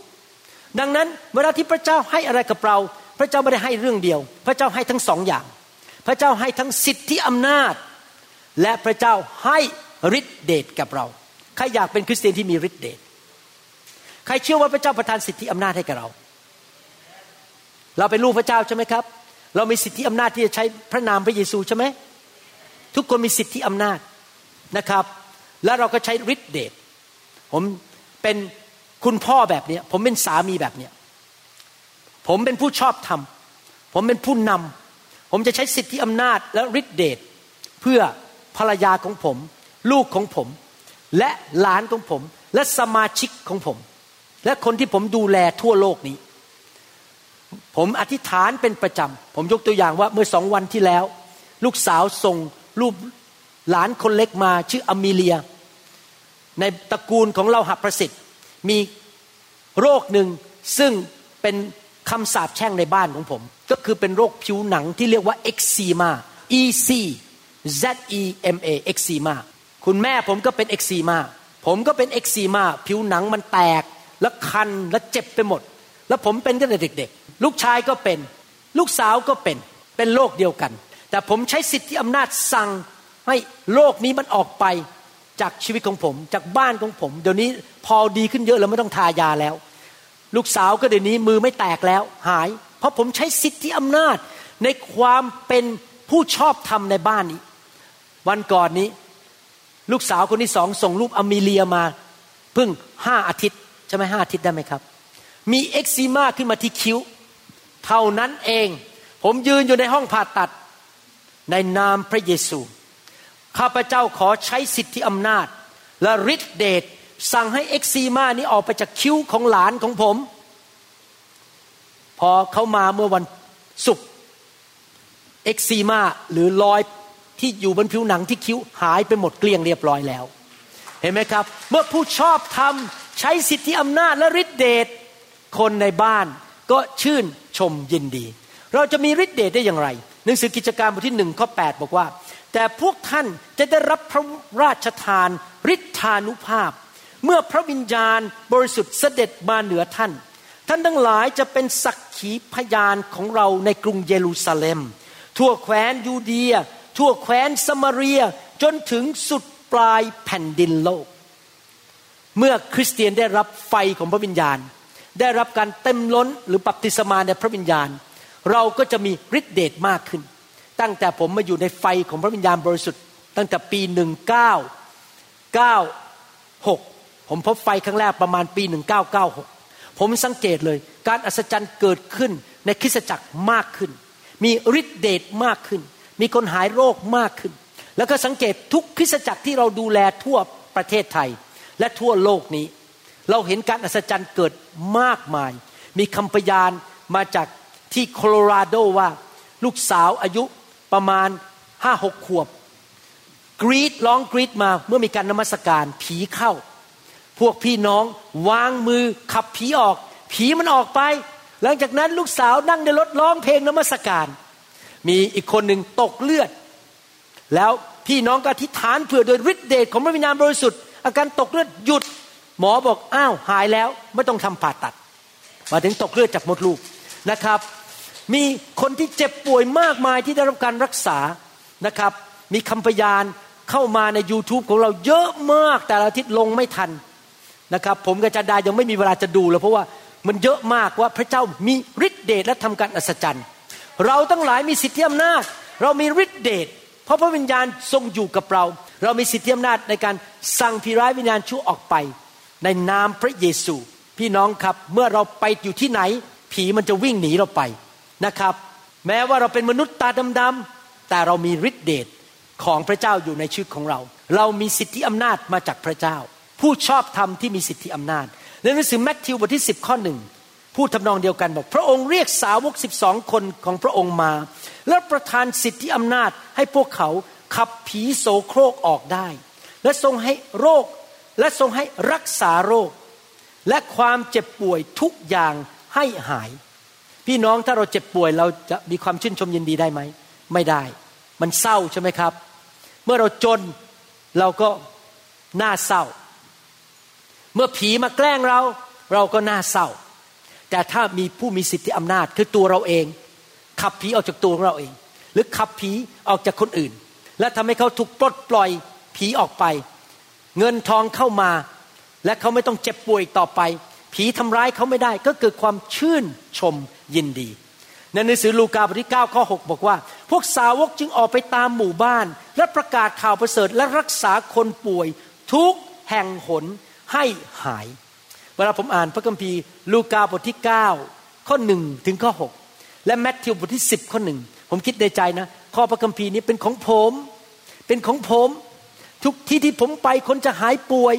Speaker 3: ดังนั้นเวลาที่พระเจ้าให้อะไรกับเรา พระเจ้าไม่ได้ให้เรื่องเดียว พระเจ้าให้ทั้งสองอย่าง พระเจ้าให้ทั้งสิทธิอำนาจ และพระเจ้าให้ฤทธิเดชกับเรา ใครอยากเป็นคริสเตียนที่มีฤทธิเดช ใครเชื่อว่าพระเจ้าประทานสิทธิอำนาจให้กับเรา เราเป็นลูกพระเจ้าใช่ไหมครับ เรามีสิทธิอำนาจที่จะใช้พระนามพระเยซูใช่ไหม ทุกคนมีสิทธิอำนาจนะครับ แล้วเราก็ใช้ฤทธิเดช ผมเป็นคุณพ่อแบบนี้ ผมเป็นสามีแบบเนี้ย ผมเป็นผู้ชอบธรรม ผมเป็นผู้นำ ผมจะใช้สิทธิอำนาจและฤทธิเดชเพื่อภรรยาของผม ลูกของผม และหลานของผม และสมาชิกของผม และคนที่ผมดูแลทั่วโลกนี้ ผมอธิษฐานเป็นประจำ ผมยกตัวอย่างว่าเมื่อสองวันที่แล้ว ลูกสาวส่งรูปหลานคนเล็กมาชื่ออมิเลีย ในตระกูลของเราหับประสิทธิ์มีโรคหนึ่งซึ่งเป็น คำสาปแช่งในบ้านของผม ก็คือเป็นโรคผิวหนังที่เรียกว่าเอ็กซีมา E C Z E M A เอ็กซีมาคุณแม่ผมก็เป็นเอ็กซีมาผมก็เป็นเอ็กซีมาผิวหนังมันแตก แล้วคันแล้วเจ็บไปหมด แล้วผมเป็นตั้งแต่เด็ก ๆ ลูกชายก็เป็น ลูกสาวก็เป็นเป็นโรคเดียวกัน แต่ผมใช้สิทธิอำนาจสั่งให้โรคนี้มันออกไปจากชีวิตของผม จากบ้านของผม เดี๋ยวนี้พอดีขึ้นเยอะแล้วไม่ต้องทายาแล้ว ลูกสาวก็เดี๋ยวนี้มือไม่แตกแล้วหาย เพราะผมใช้สิทธิอำนาจในความเป็นผู้ชอบธรรมในบ้านนี้ วันก่อนนี้ ลูกสาวคนที่สองส่งรูปอมิเลียมาเพิ่งห้าอาทิตย์ใช่ไหมห้าอาทิตย์ได้ไหมครับ มีเอ็กซิมาขึ้นมาที่คิ้ว เท่านั้นเอง ผมยืนอยู่ในห้องผ่าตัด ในนามพระเยซู ข้าพเจ้าขอใช้สิทธิอำนาจ และฤทธิเดช สั่งให้เอ็กซีมานี้ออกไปจากคิ้วของหลานของผม พอเขามาเมื่อวันศุกร์เอ็กซีมาหรือรอยที่อยู่บนผิวหนังที่คิ้วหายไปหมดเกลี้ยงเรียบร้อยแล้ว เห็นไหมครับ เมื่อผู้ชอบทำใช้สิทธิอำนาจและฤทธิเดชคนในบ้านก็ชื่นชมยินดี เราจะมีฤทธิเดชได้อย่างไร หนังสือกิจการบทที่หนึ่งข้อ8บอกว่า แต่พวกท่านจะได้รับพระราชทานฤทธานุภาพ เมื่อพระวิญญาณบริสุทธิ์เสด็จมาเหนือท่าน ท่านทั้งหลายจะเป็นสักขีพยานของเราในกรุงเยรูซาเล็ม ทั่วแคว้นยูเดีย ทั่วแคว้นสมาเรียจนถึงสุดปลายแผ่นดินโลก เมื่อคริสเตียนได้รับไฟของพระวิญญาณ ได้รับการเต็มล้นหรือบัพติศมาในพระวิญญาณ เราก็จะมีฤทธิเดชมากขึ้น ตั้งแต่ผมมาอยู่ในไฟของพระวิญญาณบริสุทธิ์ ตั้งแต่ปี1996 ผมพบไฟครั้งแรกประมาณปี 1996 ผมสังเกตเลย การอัศจรรย์เกิดขึ้นในคริสตจักรมากขึ้น มีฤทธิเดชมากขึ้น มีคนหายโรคมากขึ้น แล้วก็สังเกตทุกคริสตจักรที่เราดูแลทั่วประเทศไทยและทั่วโลกนี้ เราเห็นการอัศจรรย์เกิดมากมาย มีคำพยานมาจากที่โคโลราโดว่าลูกสาวอายุประมาณห้าหกขวบ กรีดร้องกรีดมาเมื่อมีการนมัสการผีเข้า พวกพี่น้องวางมือขับผีออก ผีมันออกไป หลังจากนั้นลูกสาวนั่งในรถร้องเพลงนมัสการ มีอีกคนหนึ่งตกเลือด แล้วพี่น้องก็อธิษฐานเผื่อโดยฤทธิเดชของพระวิญญาณบริสุทธิ์อาการตกเลือดหยุด หมอบอกอ้าวหายแล้วไม่ต้องทำผ่าตัด มาถึงตกเลือดจากมดลูกนะครับ มีคนที่เจ็บป่วยมากมายที่ได้รับการรักษานะครับ มีคำพยานเข้ามาใน YouTube ของเราเยอะมากแต่ละอาทิตย์ลงไม่ทัน นะครับ ผมกับจารย์ดายังไม่มีเวลาจะดูเลยเพราะว่ามันเยอะมากว่าพระเจ้ามีฤทธิเดชและทำการอัศจรรย์ เราทั้งหลายมีสิทธิอำนาจ เรามีฤทธิเดชเพราะพระวิญญาณทรงอยู่กับเรา เรามีสิทธิอำนาจในการสั่งผีร้ายวิญญาณชั่วออกไป ในนามพระเยซู พี่น้องครับเมื่อเราไปอยู่ที่ไหน ผีมันจะวิ่งหนีเราไปนะครับ แม้ว่าเราเป็นมนุษย์ตาดำๆแต่เรามีฤทธิเดชของพระเจ้าอยู่ในชีวิตของเรา เรามีสิทธิอำนาจมาจากพระเจ้า ผู้ชอบธรรมที่มีสิทธิอำนาจในหนังสือแมทธิวบทที่ 10 ข้อหนึ่งพูดทำนองเดียวกันบอกพระองค์เรียกสาวกสิบสองคนของพระองค์มา และประทานสิทธิอำนาจให้พวกเขาขับผีโสโครกออกได้ และทรงให้โรคและทรงให้รักษาโรค และความเจ็บป่วยทุกอย่างให้หาย พี่น้องถ้าเราเจ็บป่วยเราจะมีความชื่นชมยินดีได้ไหม ไม่ได้ มันเศร้าใช่ไหมครับ เมื่อเราจนเราก็น่าเศร้า เมื่อผีมาแกล้งเรา เราก็น่าเศร้า แต่ถ้ามีผู้มีสิทธิอำนาจคือตัวเราเอง ขับผีออกจากตัวของเราเอง หรือขับผีออกจากคนอื่น และทำให้เขาถูกปลดปล่อยผีออกไป เงินทองเข้ามา และเขาไม่ต้องเจ็บป่วยอีกต่อไป ผีทำร้ายเขาไม่ได้ก็เกิดความชื่นชมยินดีในหนังสือลูกาบทที่9ข้อ6บอกว่า พวกสาวกจึงออกไปตามหมู่บ้าน และประกาศข่าวประเสริฐและรักษาคนป่วย ทุกแห่งหน ให้หาย เวลาผมอ่านพระคัมภีร์ ลูกาบทที่ 9 ข้อหนึ่งถึงข้อ 6 และแมทธิวบทที่ 10 ข้อหนึ่งผมคิดในใจนะ ข้อพระคัมภีร์นี้เป็นของผม เป็นของผม ทุกที่ที่ผมไปคนจะหายป่วย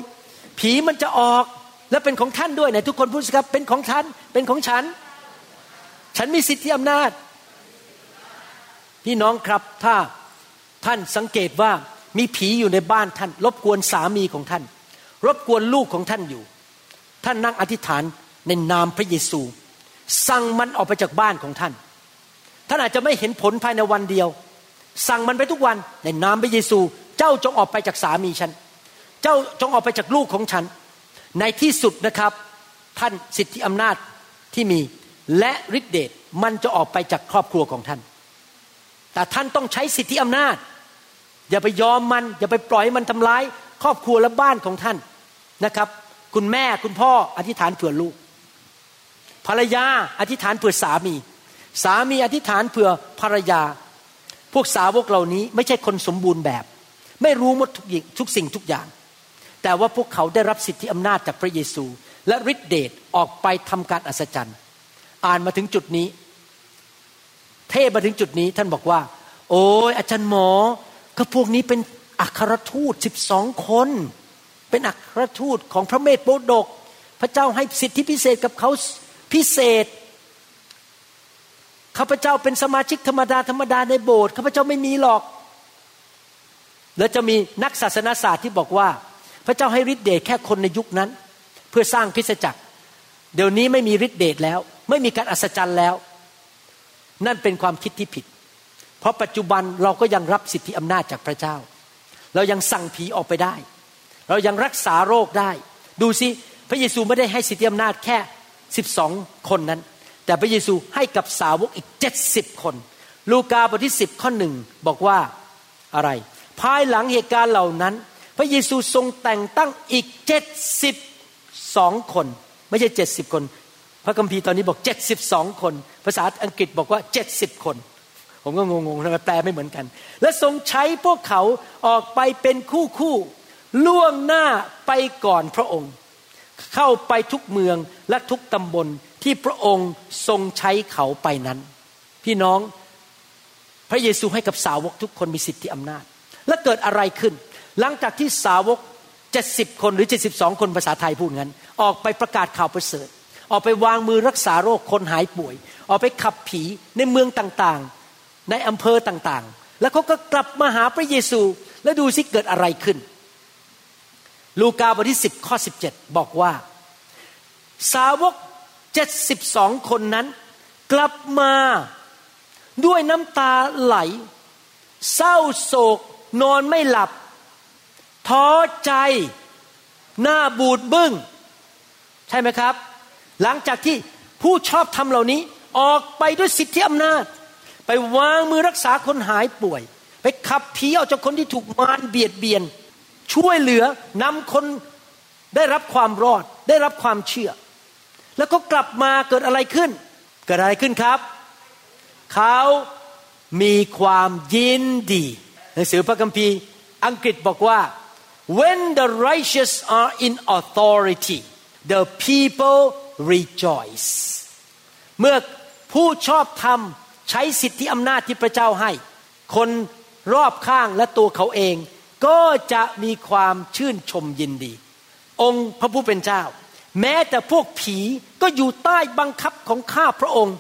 Speaker 3: ผีมันจะออกและเป็นของท่านด้วยไหนทุกคนพูดสิครับเป็นของท่านเป็นของฉัน ฉันมีสิทธิอำนาจ พี่น้องครับถ้าท่านสังเกตว่ามีผีอยู่ในบ้านท่าน รบกวนสามีของท่าน รบกวนลูกของท่านอยู่ ท่านนั่งอธิษฐานในนามพระเยซูสั่งมันออกไปจากบ้านของท่าน ท่านอาจจะไม่เห็นผลภายในวันเดียว สั่งมันไปทุกวันในนามพระเยซู เจ้าจงออกไปจากสามีฉัน เจ้าจงออกไปจากลูกของฉัน ในที่สุดนะครับ ท่านสิทธิอำนาจที่มีและฤทธิเดชมันจะออกไปจากครอบครัวของท่าน แต่ท่านต้องใช้สิทธิอำนาจ อย่าไปยอมมัน อย่าไปปล่อยมันทำร้าย ครอบครัวและบ้านของท่านนะครับ คุณแม่คุณพ่ออธิษฐานเผื่อลูก ภรรยาอธิษฐานเผื่อสามี สามีอธิษฐานเผื่อภรรยา พวกสาวกเหล่านี้ไม่ใช่คนสมบูรณ์แบบ ไม่รู้หมดทุกอย่างทุกสิ่งทุกอย่าง แต่ว่าพวกเขาได้รับสิทธิอำนาจจากพระเยซู และฤทธิเดชออกไปทำการอัศจรรย์ อ่านมาถึงจุดนี้ เทพมาถึงจุดนี้ท่านบอกว่า โอ้ยอาจารย์หมอก็พวกนี้เป็น อัครทูตสิบสองคน เป็นอัครทูตของพระเมธโปดก พระเจ้าให้สิทธิพิเศษกับเขาพิเศษข้าพเจ้าเป็นสมาชิกธรรมดาธรรมดาในโบสถ์ข้าพเจ้าไม่มีหรอก แล้วจะมีนักศาสนาศาสตร์ที่บอกว่า พระเจ้าให้ฤทธิเดชแค่คนในยุคนั้น เพื่อสร้างคริสตจักร เดี๋ยวนี้ไม่มีฤทธิเดชแล้ว ไม่มีการอัศจรรย์แล้ว นั่นเป็นความคิดที่ผิด เพราะปัจจุบันเราก็ยังรับสิทธิอำนาจจากพระเจ้า เรายังสั่งผีออกไปได้ เรายังรักษาโรคได้ ดูสิพระเยซูไม่ได้ให้สิทธิอำนาจแค่สิบสองคนนั้น แต่พระเยซูให้กับสาวกอีกเจ็ดสิบคน ลูกาบทที่สิบข้อหนึ่งบอกว่าอะไร ภายหลังเหตุการณ์เหล่านั้น พระเยซูทรงแต่งตั้งอีกเจ็ดสิบสองคน ไม่ใช่เจ็ดสิบคน พระคัมภีร์ตอนนี้บอกเจ็ดสิบสองคน ภาษาอังกฤษบอกว่าเจ็ดสิบคน ผมก็งงๆทำไมแปลไม่เหมือนกัน และทรงใช้พวกเขาออกไปเป็นคู่คู่ล่วงหน้าไปก่อนพระองค์ เข้าไปทุกเมืองและทุกตำบลที่พระองค์ทรงใช้เขาไปนั้น พี่น้องพระเยซูให้กับสาวกทุกคนมีสิทธิอำนาจ และเกิดอะไรขึ้น หลังจากที่สาวก70คนหรือ72คนภาษาไทยพูดงั้น ออกไปประกาศข่าวประเสริฐ ออกไปวางมือรักษาโรคคนหายป่วย ออกไปขับผีในเมืองต่างๆ ในอำเภอต่างๆ แล้วเขาก็กลับมาหาพระเยซู แล้วดูสิเกิดอะไรขึ้น ลูกาบทที่10ข้อ17 บอกว่า สาวก 72 คนนั้น กลับมาด้วยน้ำตาไหล เศร้าโศก นอนไม่หลับ ท้อใจ หน้าบูดบึง้ง ใช่ไหมครับ หลังจากที่ผู้ชอบทำเหล่านี้ออกไปด้วยสิทธิอำนาจ ไปวางมือรักษาคนหายป่วย ไปขับผีออกจากคนที่ถูกมารเบียดเบียน ช่วยเหลือนำคนได้รับความรอดได้รับความเชื่อ แล้วก็กลับมาเกิดอะไรขึ้น เกิดอะไรขึ้นครับ เขามีความยินดีหนังสือพระคัมภีร์อังกฤษบอกว่า when the righteous are in authority the people rejoice เมื่อผู้ชอบธรรม ใช้สิทธิอำนาจที่พระเจ้าให้ คนรอบข้างและตัวเขาเอง ก็จะมีความชื่นชมยินดี องค์พระผู้เป็นเจ้า แม้แต่พวกผีก็อยู่ใต้บังคับของข้าพระองค์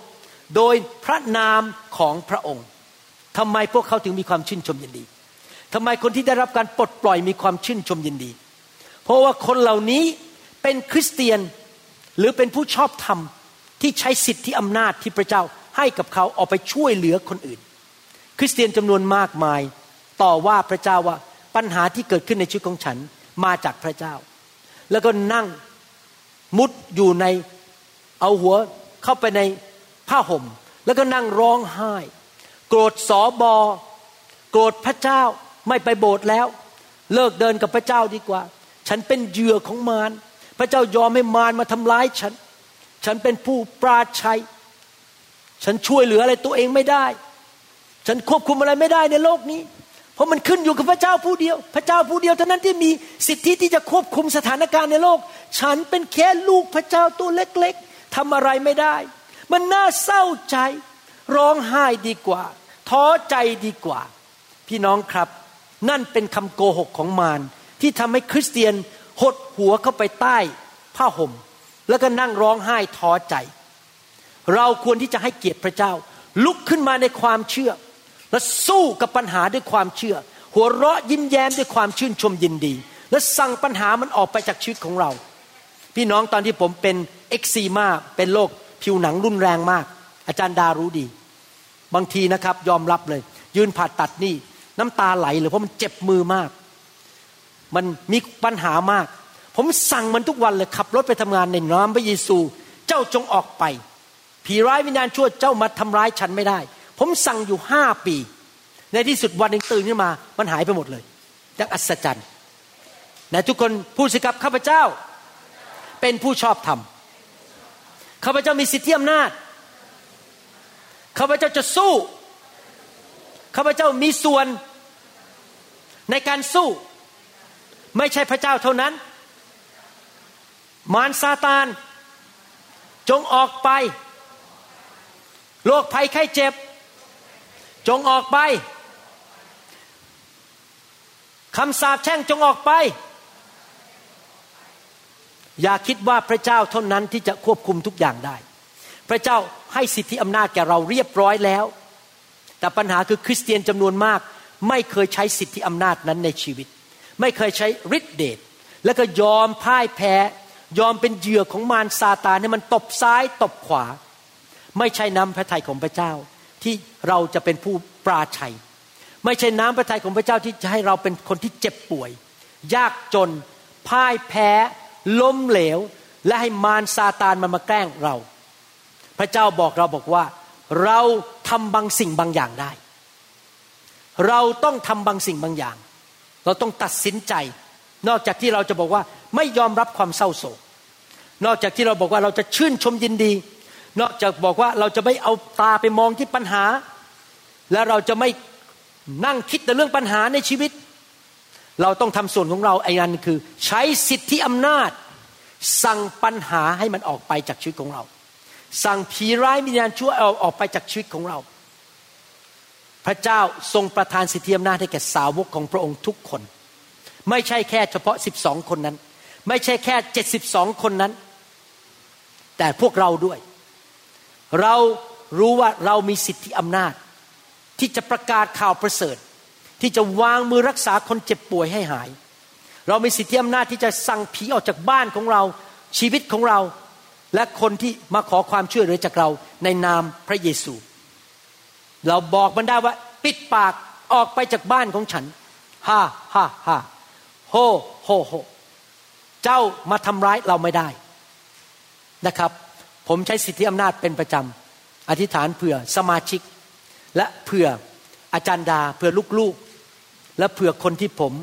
Speaker 3: โดยพระนามของพระองค์ทำไมพวกเขาถึงมีความชื่นชมยินดีทำไมคนที่ได้รับการปลดปล่อยมีความชื่นชมยินดี เพราะว่าคนเหล่านี้เป็นคริสเตียนหรือเป็นผู้ชอบธรรมที่ใช้สิทธิอำนาจที่พระเจ้า ให้กับเขาออกไปช่วยเหลือคนอื่น คริสเตียนจำนวนมากมาย ต่อว่าพระเจ้าว่าปัญหาที่เกิดขึ้นในชีวิตของฉันมาจากพระเจ้า แล้วก็นั่งมุดอยู่ในเอาหัวเข้าไปในผ้าห่ม แล้วก็นั่งร้องไห้ โกรธสอบอโกรธพระเจ้าไม่ไปโบสถ์แล้ว เลิกเดินกับพระเจ้าดีกว่า ฉันเป็นเหยื่อของมารพระเจ้ายอมให้มารมาทำร้ายฉัน ฉันเป็นผู้ปราชัย ฉันช่วยเหลืออะไรตัวเองไม่ได้ ฉันควบคุมอะไรไม่ได้ในโลกนี้ เพราะมันขึ้นอยู่กับพระเจ้าผู้เดียว พระเจ้าผู้เดียวเท่านั้นที่มีสิทธิที่จะควบคุมสถานการณ์ในโลก ฉันเป็นแค่ลูกพระเจ้าตัวเล็กๆทำอะไรไม่ได้ มันน่าเศร้าใจ ร้องไห้ดีกว่า ท้อใจดีกว่า พี่น้องครับ นั่นเป็นคำโกหกของมารที่ทำให้คริสเตียนหดหัวเข้าไปใต้ผ้าห่มแล้วก็นั่งร้องไห้ท้อใจ เราควรที่จะให้เกียรติพระเจ้า ลุกขึ้นมาในความเชื่อ และสู้กับปัญหาด้วยความเชื่อ หัวเราะยิ้มแย้มด้วยความชื่นชมยินดี และสั่งปัญหามันออกไปจากชีวิตของเรา พี่น้องตอนที่ผมเป็นเอ็กซีมาเป็นโรคผิวหนังรุนแรงมาก อาจารย์ดารู้ดี บางทีนะครับยอมรับเลย ยืนผ่าตัดนี่น้ำตาไหลเลยเพราะมันเจ็บมือมาก มันมีปัญหามาก ผมสั่งมันทุกวันเลยขับรถไปทำงานในนามพระเยซู เจ้าจงออกไป ผีร้ายวิญญาณชั่วเจ้ามาทำร้ายฉันไม่ได้ ผมสั่งอยู่ห้าปี ในที่สุดวันหนึ่งตื่นขึ้นมามันหายไปหมดเลยอย่างอัศจรรย์นะทุกคนพูดสิครับข้าพเจ้า เป็นผู้ชอบธรรมข้าพเจ้ามีสิทธิอำนาจข้าพเจ้าจะสู้ข้าพเจ้ามีส่วนในการสู้ ไม่ใช่พระเจ้าเท่านั้น มารซาตาน จงออกไป โรคภัยไข้เจ็บ จงออกไปคำสาปแช่งจงออกไป อย่าคิดว่าพระเจ้าเท่านั้นที่จะควบคุมทุกอย่างได้ พระเจ้าให้สิทธิอำนาจแก่เราเรียบร้อยแล้ว แต่ปัญหาคือคริสเตียนจำนวนมาก ไม่เคยใช้สิทธิอำนาจนั้นในชีวิต ไม่เคยใช้ฤทธิเดชแล้วก็ยอมพ่ายแพ้ ยอมเป็นเหยื่อของมารซาตานให้มันตบซ้ายตบขวา ไม่ใช่น้ำพระทัยของพระเจ้าที่เราจะเป็นผู้ปราชัย ไม่ใช่น้ำพระทัยของพระเจ้าที่จะให้เราเป็นคนที่เจ็บป่วย ยากจนพ่ายแพ้ ล้มเหลว และให้มารซาตานมันมาแกล้งเรา พระเจ้าบอกเราบอกว่า เราทำบางสิ่งบางอย่างได้ เราต้องทำบางสิ่งบางอย่าง เราต้องตัดสินใจ นอกจากที่เราจะบอกว่าไม่ยอมรับความเศร้าโศก นอกจากที่เราบอกว่าเราจะชื่นชมยินดี นอกจากบอกว่าเราจะไม่เอาตาไปมองที่ปัญหา และเราจะไม่นั่งคิดแต่เรื่องปัญหาในชีวิต เราต้องทำส่วนของเราไอ้นั่นคือ ใช้สิทธิอำนาจ สั่งปัญหาให้มันออกไปจากชีวิตของเรา สั่งผีร้ายวิญญาณชั่วเอาออกไปจากชีวิตของเรา พระเจ้าทรงประทานสิทธิอำนาจให้แก่สาวกของพระองค์ทุกคน ไม่ใช่แค่เฉพาะ12คนนั้น ไม่ใช่แค่72คนนั้น แต่พวกเราด้วย เรารู้ว่าเรามีสิทธิอำนาจ ที่จะประกาศข่าวประเสริฐ ที่จะวางมือรักษาคนเจ็บป่วยให้หาย เรามีสิทธิอำนาจที่จะสั่งผีออกจากบ้านของเราชีวิตของเรา และคนที่มาขอความช่วยเหลือจากเราในนามพระเยซู เราบอกมันได้ว่า ปิดปากออกไปจากบ้านของฉันฮ่าฮ่าฮ่าโฮโฮโฮเจ้ามาทำร้ายเราไม่ได้นะครับ ผมใช้สิทธิอำนาจเป็นประจำอธิษฐานเผื่อสมาชิก และเผื่ออาจารย์ดาเผื่อลูกๆ และเผื่อคนที่ผม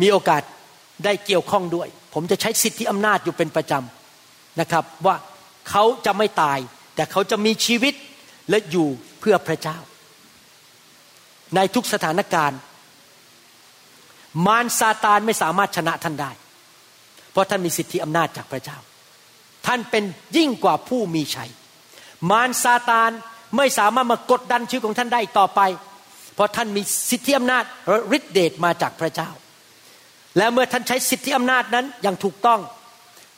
Speaker 3: มีโอกาสได้เกี่ยวข้องด้วย ผมจะใช้สิทธิอำนาจอยู่เป็นประจำนะครับว่าเขาจะไม่ตาย แต่เขาจะมีชีวิตและอยู่เพื่อพระเจ้า ในทุกสถานการณ์ มารซาตานไม่สามารถชนะท่านได้ เพราะท่านมีสิทธิอำนาจจากพระเจ้า ท่านเป็นยิ่งกว่าผู้มีชัย มารซาตานไม่สามารถมากดดันชีวิตของท่านได้ต่อไป เพราะท่านมีสิทธิอำนาจฤทธิเดชมาจากพระเจ้า และเมื่อท่านใช้สิทธิอำนาจนั้นอย่างถูกต้อง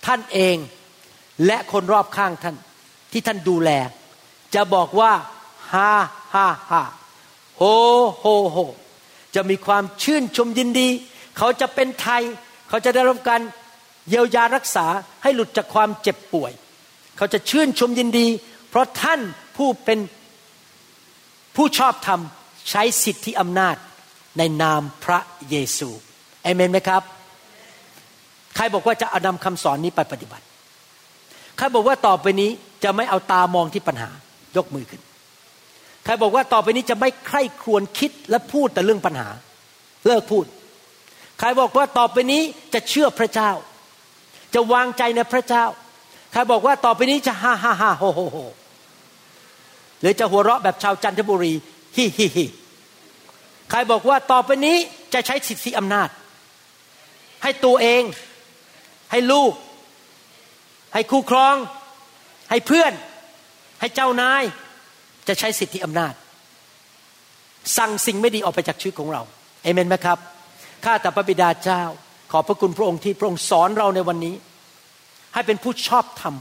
Speaker 3: ท่านเองและคนรอบข้างท่านที่ท่านดูแล จะบอกว่าฮ่าฮ่าฮ่าโฮโฮโฮจะมีความชื่นชมยินดี เขาจะเป็นไทย เขาจะได้รับการ เยียวยารักษาให้หลุดจากความเจ็บป่วย เขาจะชื่นชมยินดี เพราะท่านผู้เป็นผู้ชอบธรรมใช้สิทธิอำนาจในนามพระเยซูเอเมนไหมครับ ใครบอกว่าจะเอานำคำสอนนี้ไปปฏิบัติ ใครบอกว่าต่อไปนี้จะไม่เอาตามองที่ปัญหายกมือขึ้น ใครบอกว่าต่อไปนี้จะไม่ใคร่ครวญคิดและพูดแต่เรื่องปัญหา เลิกพูด ใครบอกว่าต่อไปนี้จะเชื่อพระเจ้า จะวางใจในพระเจ้า ใครบอกว่าต่อไปนี้จะฮ่าฮ่าฮ่าโฮโฮโฮหรือจะหัวเราะแบบชาวจันทบุรีฮิฮิฮิใครบอกว่าต่อไปนี้จะใช้สิทธิอำนาจ ให้ตัวเอง ให้ลูก ให้คู่ครอง ให้เพื่อน ให้เจ้านาย จะใช้สิทธิอำนาจ สั่งสิ่งไม่ดีออกไปจากชีวิตของเราเอเมนไหมครับข้าแต่พระบิดาเจ้า ขอบพระคุณพระองค์ที่พระองค์สอนเราในวันนี้ ให้เป็นผู้ชอบธรรม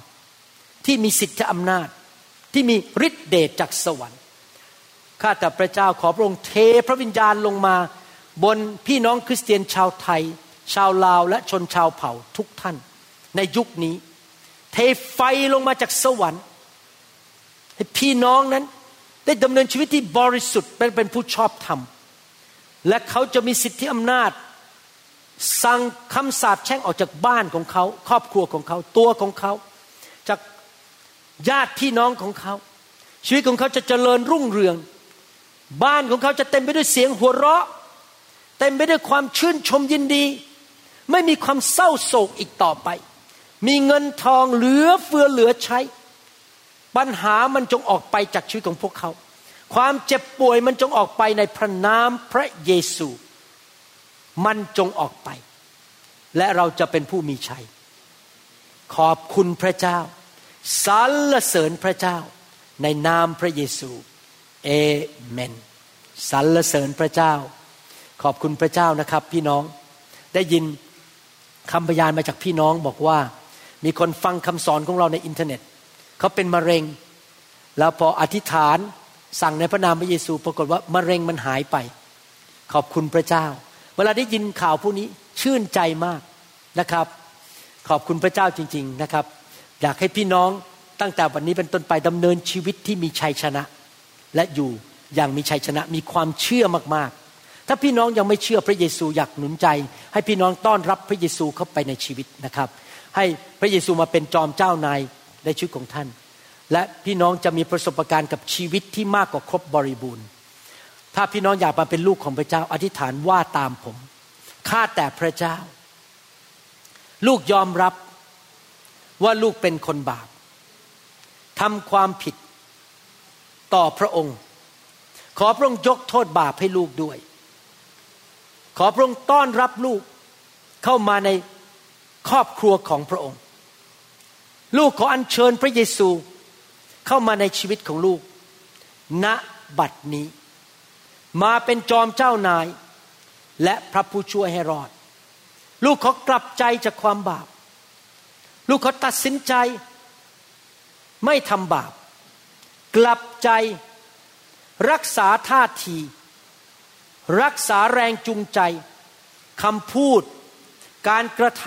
Speaker 3: ที่มีสิทธิอำนาจ ที่มีฤทธิเดชจากสวรรค์ข้าแต่พระเจ้าขอพระองค์เทพระวิญญาณลงมา บนพี่น้องคริสเตียนชาวไทย ชาวลาวและชนชาวเผ่าทุกท่าน ในยุคนี้ เทไฟลงมาจากสวรรค์ ให้พี่น้องนั้นได้ดำเนินชีวิตที่บริสุทธิ์เป็นเป็นผู้ชอบธรรมและเขาจะมีสิทธิอำนาจ สั่งคำสาปแช่งออกจากบ้านของเขาครอบครัวของเขาตัวของเขา จากญาติพี่น้องของเขา ชีวิตของเขาจะเจริญรุ่งเรือง บ้านของเขาจะเต็มไปด้วยเสียงหัวเราะ เต็มไปด้วยความชื่นชมยินดี ไม่มีความเศร้าโศกอีกต่อไป มีเงินทองเหลือเฟือเหลือใช้ ปัญหามันจงออกไปจากชีวิตของพวกเขา ความเจ็บป่วยมันจงออกไปในพระนามพระเยซู มันจงออกไป และเราจะเป็นผู้มีชัย ขอบคุณพระเจ้าสรรเสริญพระเจ้า ในนามพระเยซูเอเมนสรรเสริญพระเจ้า ขอบคุณพระเจ้านะครับ พี่น้องได้ยินคำพยานมาจากพี่น้องบอกว่า มีคนฟังคำสอนของเราในอินเทอร์เน็ตเขาเป็นมะเร็ง แล้วพออธิษฐานสั่งในพระนามพระเยซู ปรากฏว่ามะเร็งมันหายไป ขอบคุณพระเจ้า เวลาได้ยินข่าวพวกนี้ชื่นใจมากนะครับ ขอบคุณพระเจ้าจริง ๆนะครับ อยากให้พี่น้องตั้งแต่วันนี้เป็นต้นไปดำเนินชีวิตที่มีชัยชนะ และอยู่อย่างมีชัยชนะมีความเชื่อมากๆ ถ้าพี่น้องยังไม่เชื่อพระเยซูอยากหนุนใจ ให้พี่น้องต้อนรับพระเยซูเข้าไปในชีวิตนะครับ ให้พระเยซูมาเป็นจอมเจ้านายในชีวิตของท่าน และพี่น้องจะมีประสบการณ์กับชีวิตที่มากกว่าครบบริบูรณ์ ถ้าพี่น้องอยากมาเป็นลูกของพระเจ้า อธิษฐานว่าตามผม ข้าแต่พระเจ้า ลูกยอมรับว่าลูกเป็นคนบาปทำความผิดต่อพระองค์ ขอพระองค์ยกโทษบาปให้ลูกด้วย ขอพระองค์ต้อนรับลูกเข้ามาในครอบครัวของพระองค์ ลูกขออัญเชิญพระเยซูเข้ามาในชีวิตของลูก ณบัดนี้ มาเป็นจอมเจ้านาย และพระผู้ช่วยให้รอด ลูกเขอกลับใจจากความบาป ลูกเขอตัดสินใจ ไม่ทำบาป กลับใจรักษาท่าที รักษาแรงจูงใจคำพูด การกระท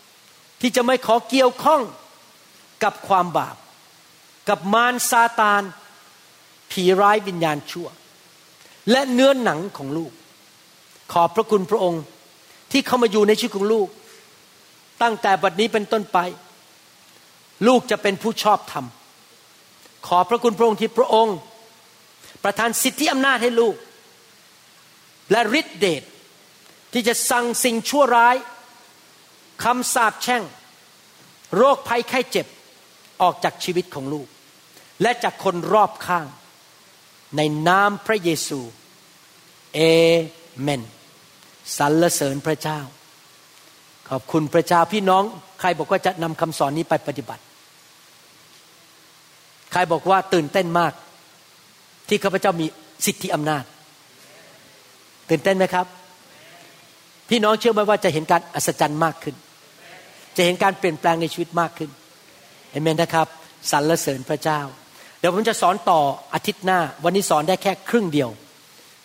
Speaker 3: ำที่จะไม่ขอเกี่ยวข้องกับความบาป กับมารซาตาน ผีร้ายวิญญาณชั่ว และเนื้อหนังของลูก ขอบพระคุณพระองค์ที่เข้ามาอยู่ในชีวิตของลูก ตั้งแต่บัดนี้เป็นต้นไป ลูกจะเป็นผู้ชอบธรรม ขอบพระคุณพระองค์ที่พระองค์ ประทานสิทธิอำนาจให้ลูก และฤทธิเดชที่จะสั่งสิ่งชั่วร้ายคำสาปแช่ง โรคภัยไข้เจ็บออกจากชีวิตของลูก และจากคนรอบข้าง ในนามพระเยซูเอเมนสรรเสริญพระเจ้า ขอบคุณพระเจ้าพี่น้อง ใครบอกว่าจะนำคำสอนนี้ไปปฏิบัติ ใครบอกว่าตื่นเต้นมาก ที่ข้าพเจ้ามีสิทธิอำนาจ ตื่นเต้นไหมครับ พี่น้องเชื่อไหมว่าจะเห็นการอัศจรรย์มากขึ้น จะเห็นการเปลี่ยนแปลงในชีวิตมากขึ้นเอเมนนะครับสรรเสริญพระเจ้า เดี๋ยวผมจะสอนต่ออาทิตย์หน้า วันนี้สอนได้แค่ครึ่งเดียว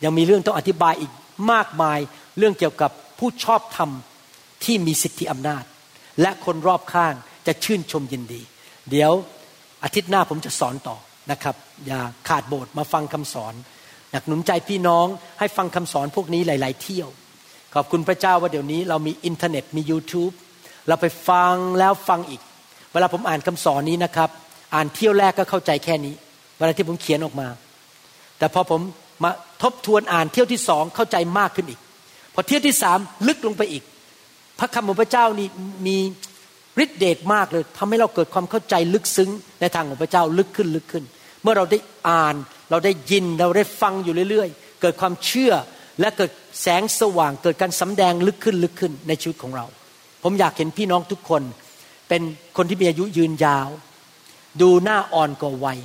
Speaker 3: ยังมีเรื่องต้องอธิบายอีกมากมายเรื่องเกี่ยวกับผู้ชอบธรรมที่มีสิทธิอำนาจ และคนรอบข้างจะชื่นชมยินดี เดี๋ยวอาทิตย์หน้าผมจะสอนต่อนะครับ อย่าขาดโบสถ์มาฟังคำสอนอยากหนุนใจพี่น้องให้ฟังคำสอนพวกนี้หลาย ๆ เที่ยว ขอบคุณพระเจ้าว่าเดี๋ยวนี้เรามีอินเทอร์เน็ตมี YouTube เราไปฟังแล้วฟังอีก เวลาผมอ่านคำสอนนี้นะครับ อ่านเที่ยวแรกก็เข้าใจแค่นี้ เวลาที่ผมเขียนออกมา แต่พอผมมาทบทวนอ่านเที่ยวที่สองเข้าใจมากขึ้นอีก พอเที่ยวที่สามลึกลงไปอีก พระคำของพระเจ้านี่มีฤทธิเดชมากเลยทำให้เราเกิดความเข้าใจลึกซึ้งในทางของพระเจ้าลึกขึ้นลึกขึ้น เมื่อเราได้อ่านเราได้ยินเราได้ฟังอยู่เรื่อยๆ เกิดความเชื่อและเกิดแสงสว่างเกิดการสำแดงลึกขึ้นลึกขึ้นในชีวิตของเรา ผมอยากเห็นพี่น้องทุกคน เป็นคนที่มีอายุยืนยาว ดูหน้าอ่อนกว่าวัย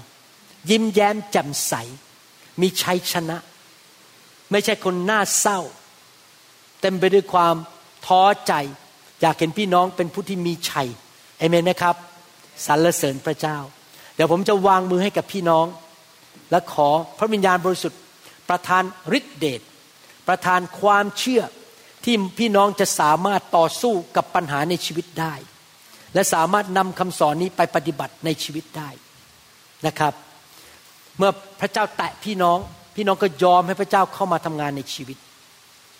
Speaker 3: ยิ้มแย้มแจ่มใส มีชัยชนะ ไม่ใช่คนหน้าเศร้า เต็มไปด้วยความท้อใจ อยากเห็นพี่น้องเป็นผู้ที่มีชัยเอเมนไหมครับสรรเสริญพระเจ้า เดี๋ยวผมจะวางมือให้กับพี่น้อง และขอพระวิญญาณบริสุทธิ์ ประทานฤทธิเดชประทานความเชื่อที่พี่น้องจะสามารถต่อสู้กับปัญหาในชีวิตได้ และสามารถนำคำสอนนี้ไปปฏิบัติในชีวิตได้นะครับ เมื่อพระเจ้าแตะพี่น้อง พี่น้องก็ยอมให้พระเจ้าเข้ามาทำงานในชีวิต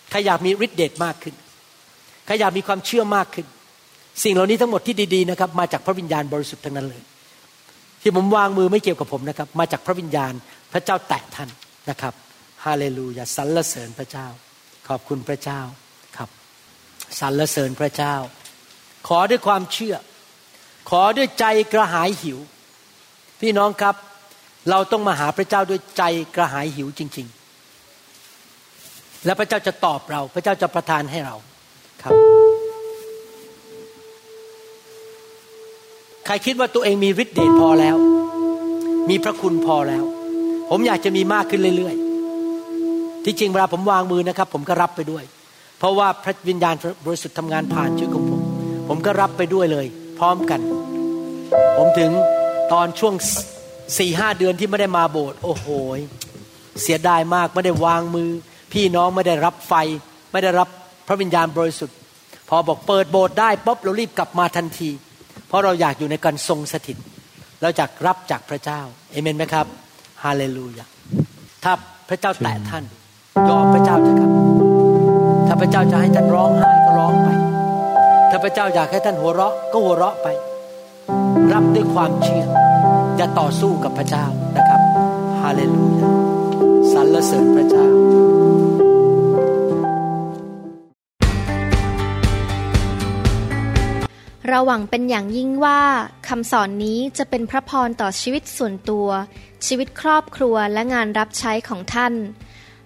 Speaker 3: ใครอยากมีฤทธิเดชมากขึ้นใครอยากมีความเชื่อมากขึ้น สิ่งเหล่านี้ทั้งหมดที่ดีๆนะครับ มาจากพระวิญญาณบริสุทธิ์ทั้งนั้นเลย ที่ผมวางมือไม่เกี่ยวกับผมนะครับ มาจากพระวิญญาณพระเจ้าแตะท่านนะครับฮาเลลูยาสรรเสริญพระเจ้า ขอบคุณพระเจ้าครับสรรเสริญพระเจ้า ขอด้วยความเชื่อ ขอด้วยใจกระหายหิว พี่น้องครับ เราต้องมาหาพระเจ้าด้วยใจกระหายหิวจริง ๆ และพระเจ้าจะตอบเรา พระเจ้าจะประทานให้เราครับ ใครคิดว่าตัวเองมีฤทธิ์เดชพอแล้ว มีพระคุณพอแล้ว ผมอยากจะมีมากขึ้นเรื่อย ๆ ที่จริงเวลาผมวางมือนะครับ ผมก็รับไปด้วย เพราะว่าพระวิญญาณบริสุทธิ์ทำงานผ่านชีวิตของ ผมก็รับไปด้วยเลย พร้อมกัน ผมถึงตอนช่วงสี่ห้าเดือนที่ไม่ได้มาโบสถ์โอ้โหเสียดายมากไม่ได้วางมือ พี่น้องไม่ได้รับไฟ ไม่ได้รับพระวิญญาณบริสุทธิ์ พอบอกเปิดโบสถ์ได้ป๊บเรารีบกลับมาทันที เพราะเราอยากอยู่ในการทรงสถิต เราอยากรับจากพระเจ้าเอเมนไหมครับฮาเลลูยาถ้าพระเจ้าแตะท่าน ยอมพระเจ้าเถอะครับ ถ้าพระเจ้าจะให้ท่านร้องไห้ ถ้าพระเจ้าอยากให้ท่านหัวเราะก็หัวเราะไป รับด้วยความเชื่ออย่าต่อสู้กับพระเจ้านะครับฮาเลลูยาสรรเสริญพระเจ้า
Speaker 4: เราหวังเป็นอย่างยิ่งว่าคำสอนนี้จะเป็นพระพรต่อชีวิตส่วนตัว ชีวิตครอบครัวและงานรับใช้ของท่าน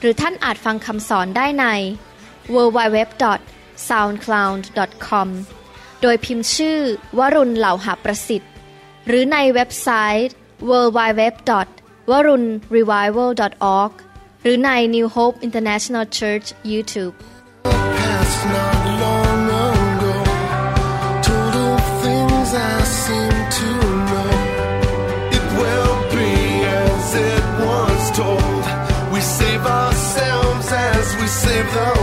Speaker 4: หรือท่านอาจฟังคำสอนได้ใน www.soundcloud.com โดยพิมพ์ชื่อ วรุณเหล่าหาประสิทธิ์ หรือในเว็บไซต์ www.warunrevival.org หรือใน New Hope International Church YouTube give the